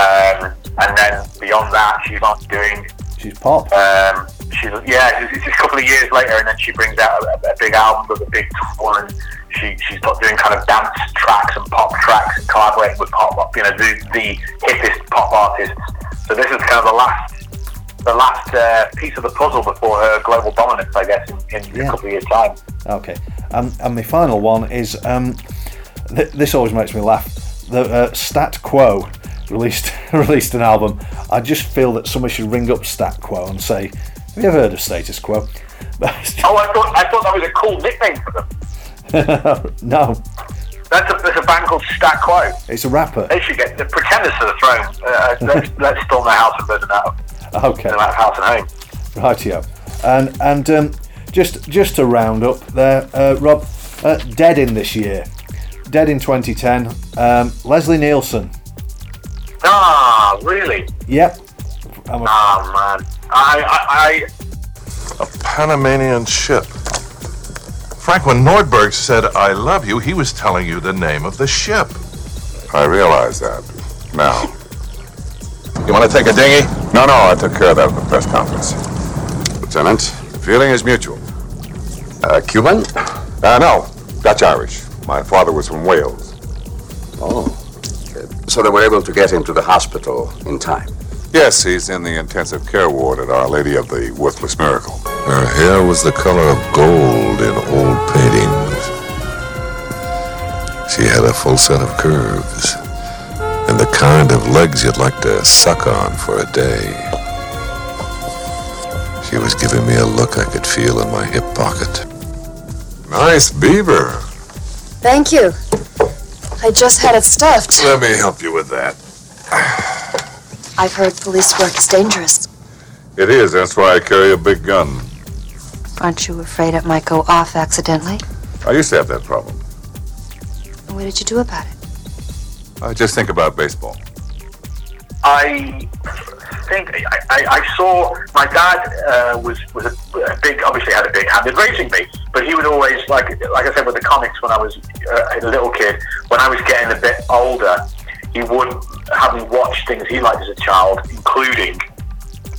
um, and then beyond that, she's not doing. She's pop. Um, she's yeah, it's, it's just a couple of years later, and then she brings out a, a big album with a big tour, and she she's not doing kind of dance tracks and pop tracks and collaborating with pop, you know, the the hippest pop artists. So this is kind of the last the last uh, piece of the puzzle before her global dominance, I guess, in, in a couple of years' time. Okay, um, and my final one is um, th- this always makes me laugh. The uh, Stat Quo released [LAUGHS] released an album. I just feel that somebody should ring up Stat Quo and say, "Have you ever heard of Status Quo?" [LAUGHS] Oh, I thought I thought that was a cool nickname for them. [LAUGHS] no, That's a, there's a band called Stat Quo. it's a rapper. They should get the pretenders to the throne. Uh, let's, let's storm their house and burn it out. [LAUGHS] Okay, Burn that house and home. rightio. And and um, just just to round up there, uh, Rob, uh, dead in this year, dead in 2010. Um, Leslie Nielsen. Ah, really? Yep. I'm a- Ah, man. I, I, A Panamanian ship. Frank, when Nordberg said, I love you, he was telling you the name of the ship. I realize that. Now. You want to take a dinghy? No, no, I took care of that at the press conference. Lieutenant, the feeling is mutual. Uh, Cuban? Uh, no, Dutch Irish. My father was from Wales. Oh. So they were able to get him to the hospital in time. Yes, he's in the intensive care ward at Our Lady of the Worthless Miracle. Her hair was the color of gold in old paintings. She had a full set of curves and the kind of legs you'd like to suck on for a day. She was giving me a look I could feel in my hip pocket. Nice beaver. Thank you. I just had it stuffed. Let me help you with that. I've heard police work is dangerous. It is, that's why I carry a big gun. Aren't you afraid it might go off accidentally? I used to have that problem. And what did you do about it? I just think about baseball. I think I, I, I saw my dad uh, was was a, a big, obviously had a big hand in raising me, but he would always like like I said with the comics when I was uh, a little kid. When I was getting a bit older, he would have me watch things he liked as a child, including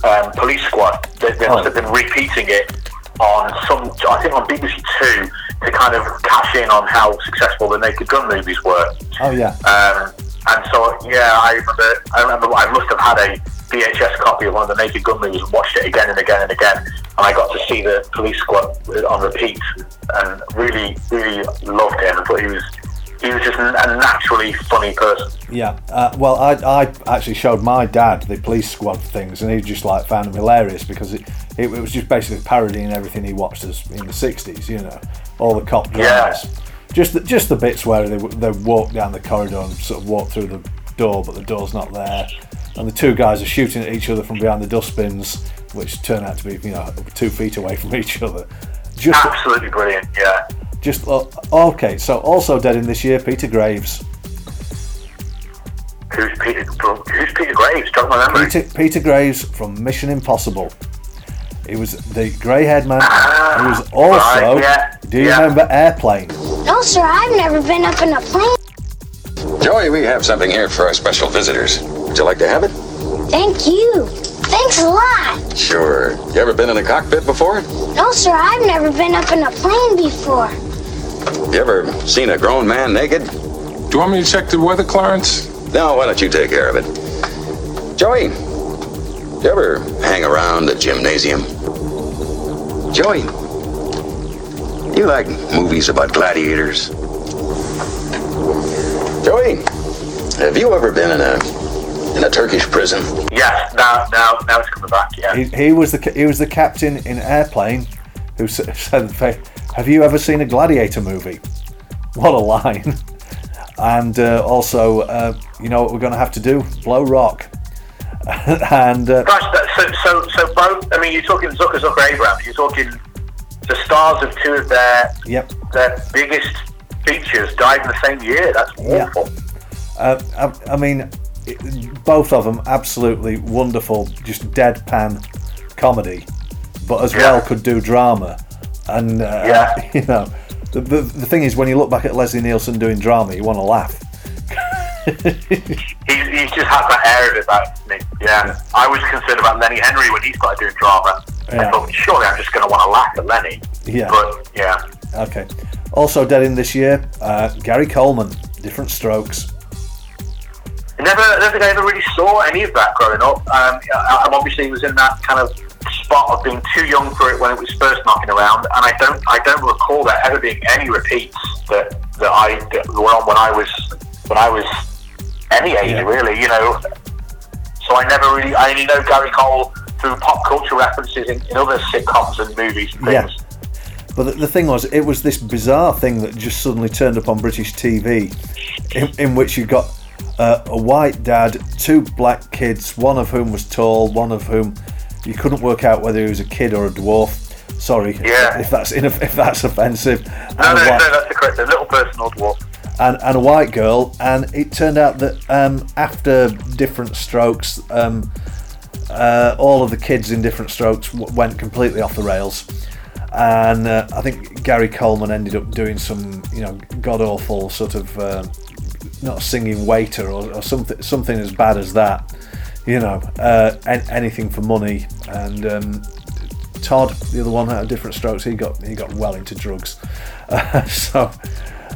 um, Police Squad. They, they must have been repeating it on some, I think on BBC Two, to kind of cash in on how successful the Naked Gun movies were. Oh yeah. Um, and so, yeah, I remember, I remember I must have had a VHS copy of one of the Naked Gun movies and watched it again and again and again. And I got to see the Police Squad on repeat and really, really loved him. I thought he was, he was just a naturally funny person. Yeah, uh, well, I, I actually showed my dad the police squad things, and he just like found them hilarious because it, it, it was just basically parodying everything he watched as in the '60s. You know, all the cop dramas. Yeah. Just the, just the bits where they they walk down the corridor and sort of walk through the door, but the door's not there, and the two guys are shooting at each other from behind the dustbins, which turn out to be you know two feet away from each other. Just Absolutely brilliant, yeah. Just uh, okay. So also dead in this year, Peter Graves. Who's Peter, who's Peter Graves? Jog my memory. Peter, Peter Graves from Mission Impossible. He was the grey-haired man. he was also. right, yeah, do you yeah. remember Airplane? No, sir, I've never been up in a plane. Joey, we have something here for our special visitors. Would you like to have it? Thank you. Thanks a lot. Sure. You ever been in a cockpit before? No, sir, I've never been up in a plane before. You ever seen a grown man naked? Do you want me to check the weather, Clarence? No, why don't you take care of it? Joey, do you ever hang around the gymnasium? Joey, You like movies about gladiators? Joey, have you ever been in a in a Turkish prison? Yes, now now now it's coming back. Yeah. He, he was the he was the captain in Airplane, who s- [LAUGHS] said, "Have you ever seen a gladiator movie?" [LAUGHS] What a line! And uh, also, uh, you know what we're going to have to do? Blow rock. [LAUGHS] and uh, so so so both. I mean, you're talking Zucker Zucker Abraham. You're talking the stars of two of their yep, their biggest features died in the same year. That's Yeah. awful. uh, I, I mean, it, both of them absolutely wonderful, just deadpan comedy, but as well could do drama. And uh, Yeah. [LAUGHS] you know, the, the the thing is, when you look back at Leslie Nielsen doing drama, you want to laugh. [LAUGHS] He's, he's just had that air of it about me. Yeah. I was concerned about Lenny Henry when he started doing drama. Yeah. I thought, surely I'm just going to want to laugh at Lenny. Yeah. But yeah. Okay. Also dead in this year, uh, Gary Coleman, Different Strokes. I never, I don't think I ever really saw any of that growing up. Um, I, I obviously was in that kind of spot of being too young for it when it was first knocking around, and I don't, I don't recall there ever being any repeats that that I that were on when I was when I was any age Yeah. really, you know. So I never really, I only know Gary Cole through pop culture references in, in other sitcoms and movies and things. Yeah. But the, thing was, it was this bizarre thing that just suddenly turned up on British TV, in, in which you got uh, a white dad, two black kids, one of whom was tall, one of whom you couldn't work out whether he was a kid or a dwarf. Sorry, Yeah. if that's if that's offensive. No, And no, no, that's the correct. A little person or dwarf. and, and a white girl, and it turned out that um, after different strokes, um, uh, all of the kids in different strokes w- went completely off the rails. And uh, I think Gary Coleman ended up doing some, you know, god awful sort of uh, not singing waiter or, or something, something as bad as that. You know, uh, an- anything for money. And um, Todd, the other one, had different strokes. He got he got well into drugs. [LAUGHS] so.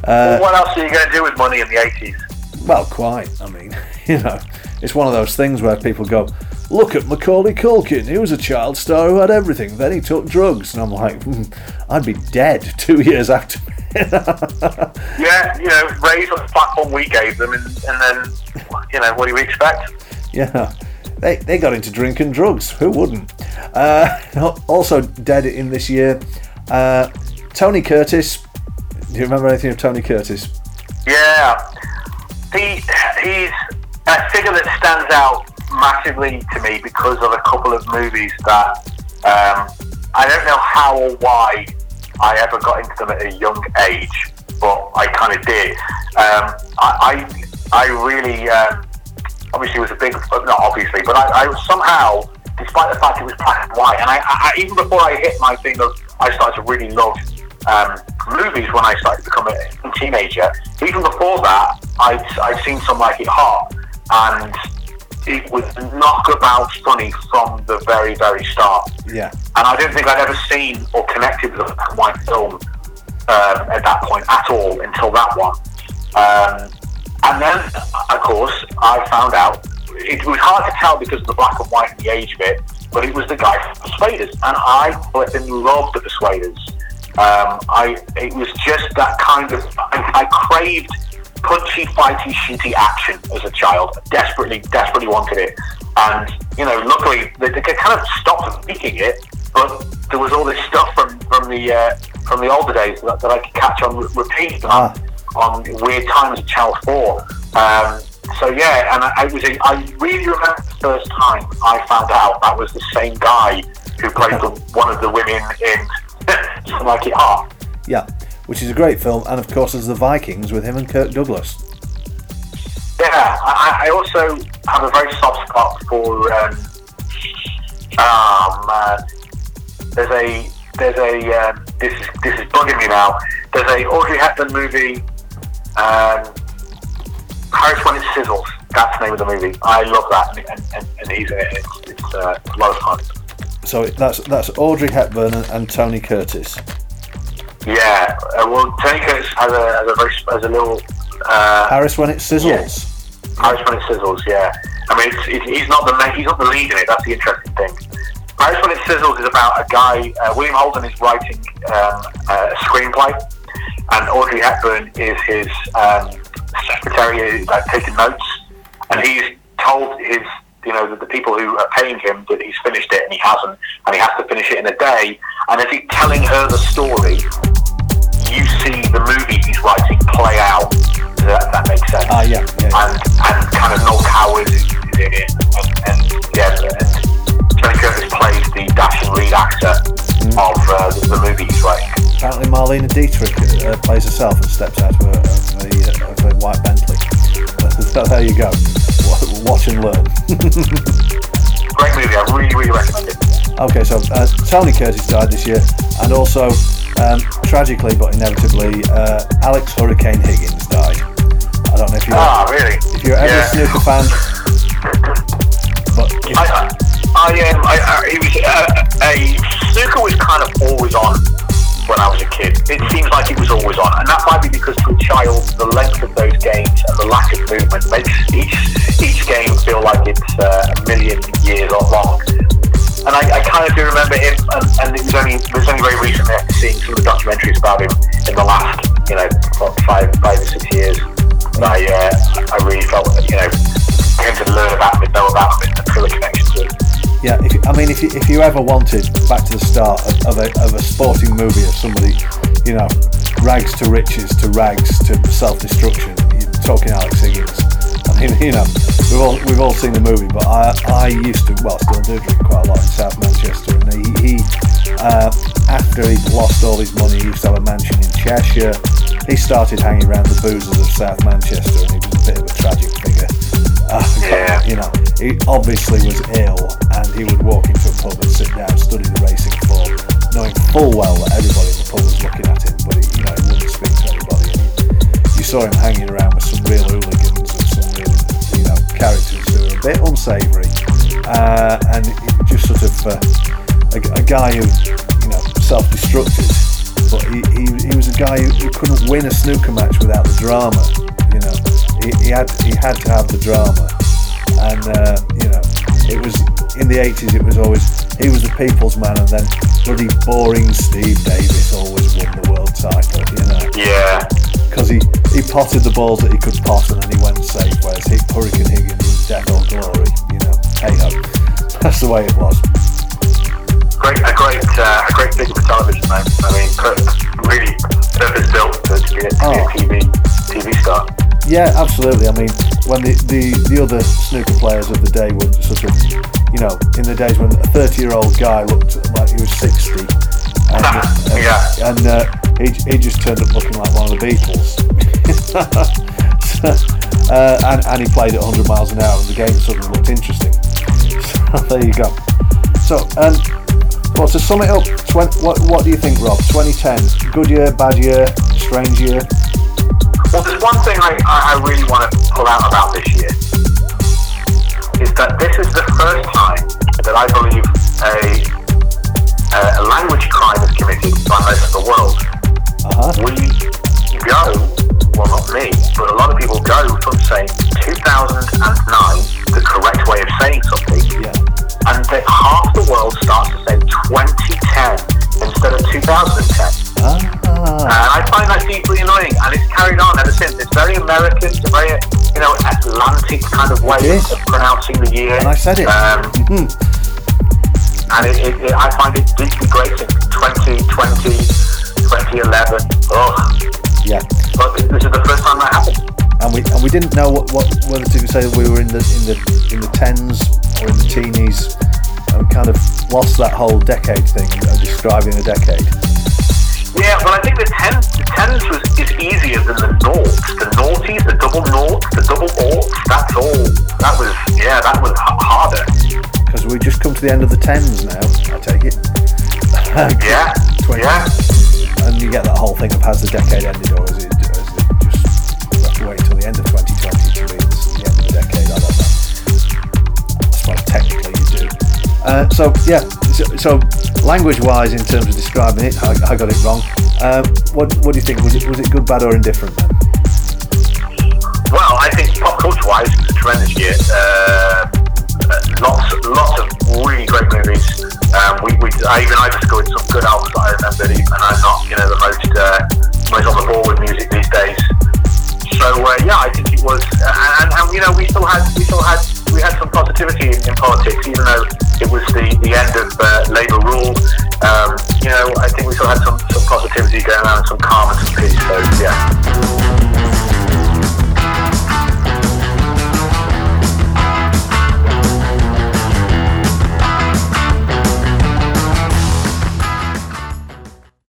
Uh, well, what else are you going to do with money in the 80s? well, quite. I mean, [LAUGHS] you know, it's one of those things where people go, "Look at Macaulay Culkin. He was a child star who had everything. Then he took drugs." And I'm like, hmm, "I'd be dead [LAUGHS] two years after." Yeah, you know, raised on the platform we gave them, and, and then, you know, what do we expect? Yeah, they they got into drinking drugs. Who wouldn't? Uh, [LAUGHS] also dead in this year, uh, Tony Curtis. Do you remember anything of Tony Curtis? Yeah, he he's a figure that stands out massively to me because of a couple of movies that um, I don't know how or why I ever got into them at a young age, but I kind of did. Um, I, I I really um, obviously it was a big not obviously, but I, I somehow, despite the fact it was black and white, and I, I even before I hit my thing of I started to really love um, movies when I started to become a teenager. Even before that, I'd, I'd seen some like it hot, and it was knockabout funny from the very, very start. Yeah. And I don't think I'd ever seen or connected with a black and white film um, at that point at all until that one. Um, and then, of course, I found out it was hard to tell because of the black and white and the age of it, but it was the guy from Persuaders, and I flipping loved the Persuaders. Um, I it was just that kind of I, I craved punchy, fighty, shooty action as a child. Desperately, desperately wanted it, and you know, luckily they, they kind of stopped making it, but there was all this stuff from from the uh, from the older days that, that I could catch on repeat on, on weird times at Channel Four. Um, so yeah, and I, I was I really remember the first time I found out that was the same guy who played the, one of the women in [LAUGHS] It Hot. Yeah, which is a great film, and of course, there's the Vikings with him and Kirk Douglas. Yeah, I, I also have a very soft spot for. Um, oh man, there's a there's a um, this is this is bugging me now. There's a Audrey Hepburn movie, um, Paris when it sizzles. That's the name of the movie. I love that, and, and, and he's in it. It's, it's uh, a lot of fun. So that's that's Audrey Hepburn and, and Tony Curtis. Yeah, uh, well, Tony Curtis has a has a very has a little. Uh, Paris when it sizzles. Paris when it sizzles, yeah. I mean, it's, it, he's not the he's not the lead in it. That's the interesting thing. Paris When It Sizzles is about a guy, uh, William Holden is writing um, a screenplay, and Audrey Hepburn is his um, secretary, like taking notes, and he's told his, you know, the, the people who are paying him that he's finished it and he hasn't, and he has to finish it in a day. And as he's telling her the story, you see the movie he's writing play out. Does that, that makes sense? Ah, yeah, yeah. And and kind of Noel Coward is in it, and, and yeah, and Tony Curtis plays the dashing lead actor of uh, the, the movie. Apparently, Marlene Dietrich uh, plays herself and steps out of a, of a, of a white Bentley. So there you go. Watch and learn. [LAUGHS] Great movie. I really, really recommend it. Okay, so uh, Tony Curtis died this year, and also, um, tragically but inevitably, uh, Alex Hurricane Higgins died. I don't know if you're Ah, really? if you're ever Yeah. a snooker fan, [LAUGHS] but if, I, I, um, I, I, it was, uh, a snooker was kind of always on when I was a kid. It seems like it was always on, and that might be because to a child, the length of those games and the lack of movement makes each each game feel like it's uh, a million years long. And I, I kind of do remember him, and, and it was only it was only very recently after seeing some of the documentaries about him in the last, you know, five five or six years. that I uh, I really felt, you know, came to learn about him and know about him and feel a connection to him. Yeah, if, I mean, if you, if you ever wanted back to the start of, of, a, of a sporting movie of somebody, you know, rags to riches to rags to self-destruction, you're talking Alex Higgins. I mean, you know, we've all we've all seen the movie, but I I used to, well, still do drink quite a lot in South Manchester, and he, he uh, after he lost all his money, he used to have a mansion in Cheshire. He started hanging around the boozers of South Manchester, and he was a bit of a tragic figure. Uh, Yeah. You know, he obviously was ill, and he would walk into a pub and sit down, and study the racing form, knowing full well that everybody in the pub was looking at him, but he, you know, he wouldn't speak to anybody. And you saw him hanging around with some real hooligans and some real, you know, characters who were a bit unsavoury, uh, and just sort of uh, a, a guy who, you know, self-destructed. But he, he, he was a guy who, who couldn't win a snooker match without the drama. You know, he, he had he had to have the drama, and uh, you know, it was in the eighties. It was always he was the people's man, and then bloody boring Steve Davis always won the world title. You know, Yeah. because he, he potted the balls that he could pot and then he went safe, whereas he, Hurricane Higgins was death or glory, you know. Hey ho. That's the way it was. Great, a great, uh, a great figure for television, though. I mean, really purpose built to, to be a, to Oh. be a TV TV star. Yeah, absolutely. I mean, when the, the, the other snooker players of the day were sort of, you know, in the days when a 30 year old guy looked like he was 60, and, uh, Yeah. and uh, he, he just turned up looking like one of the Beatles. [LAUGHS] uh, and, and he played at 100 miles an hour, and the game suddenly looked interesting. [LAUGHS] So there you go. So, um, well, to sum it up, what, what do you think, Rob? 2010, good year, bad year, strange year? I, I really want to pull out about this year is that this is the first time that I believe a, a language crime is committed by most of the world. Uh-huh. We go, well, not me, but a lot of people go from saying 2009, the correct way of saying something, and then half the world starts to say 2010 instead of 2010. And I find that deeply annoying, and it's carried on ever since. It's very American, it's a very, you know, Atlantic kind of way of pronouncing the year. And I said it. Um, Mhm. and it, it, it, I find it deeply grating. 2020, 2011. Oh, Yeah. but this is the first time that happened. and we and we didn't know what, what whether to say we were in the in the in the tens or in the teenies, and we kind of lost that whole decade thing of describing a decade. Yeah, well, I think the tens, the tens was is easier than the noughts. The noughties, the double noughts, the double aughts. That's all. That was yeah, that was h- harder. Because we've just come to the end of the tens now. I take it. [LAUGHS] Yeah, yeah. And you get that whole thing of has the decade ended or is it, Uh, so yeah, so, so language-wise, in terms of describing it, I, I got it wrong. Uh, what what do you think? Was it was it good, bad, or indifferent? Then? Well, I think pop culture-wise, it's a tremendous year. Uh, lots, lots of really great movies. Uh, I even I discovered some good albums that I remember, and I'm not, you know, the most uh, most on the ball with music these days. So uh, yeah, I think it was, uh, and, and you know, we still had we still had we had some positivity in, in politics, even though it was the, the end of uh, Labour rule. Um, you know, I think we still had some, some positivity going on, some calm and some peace. So yeah.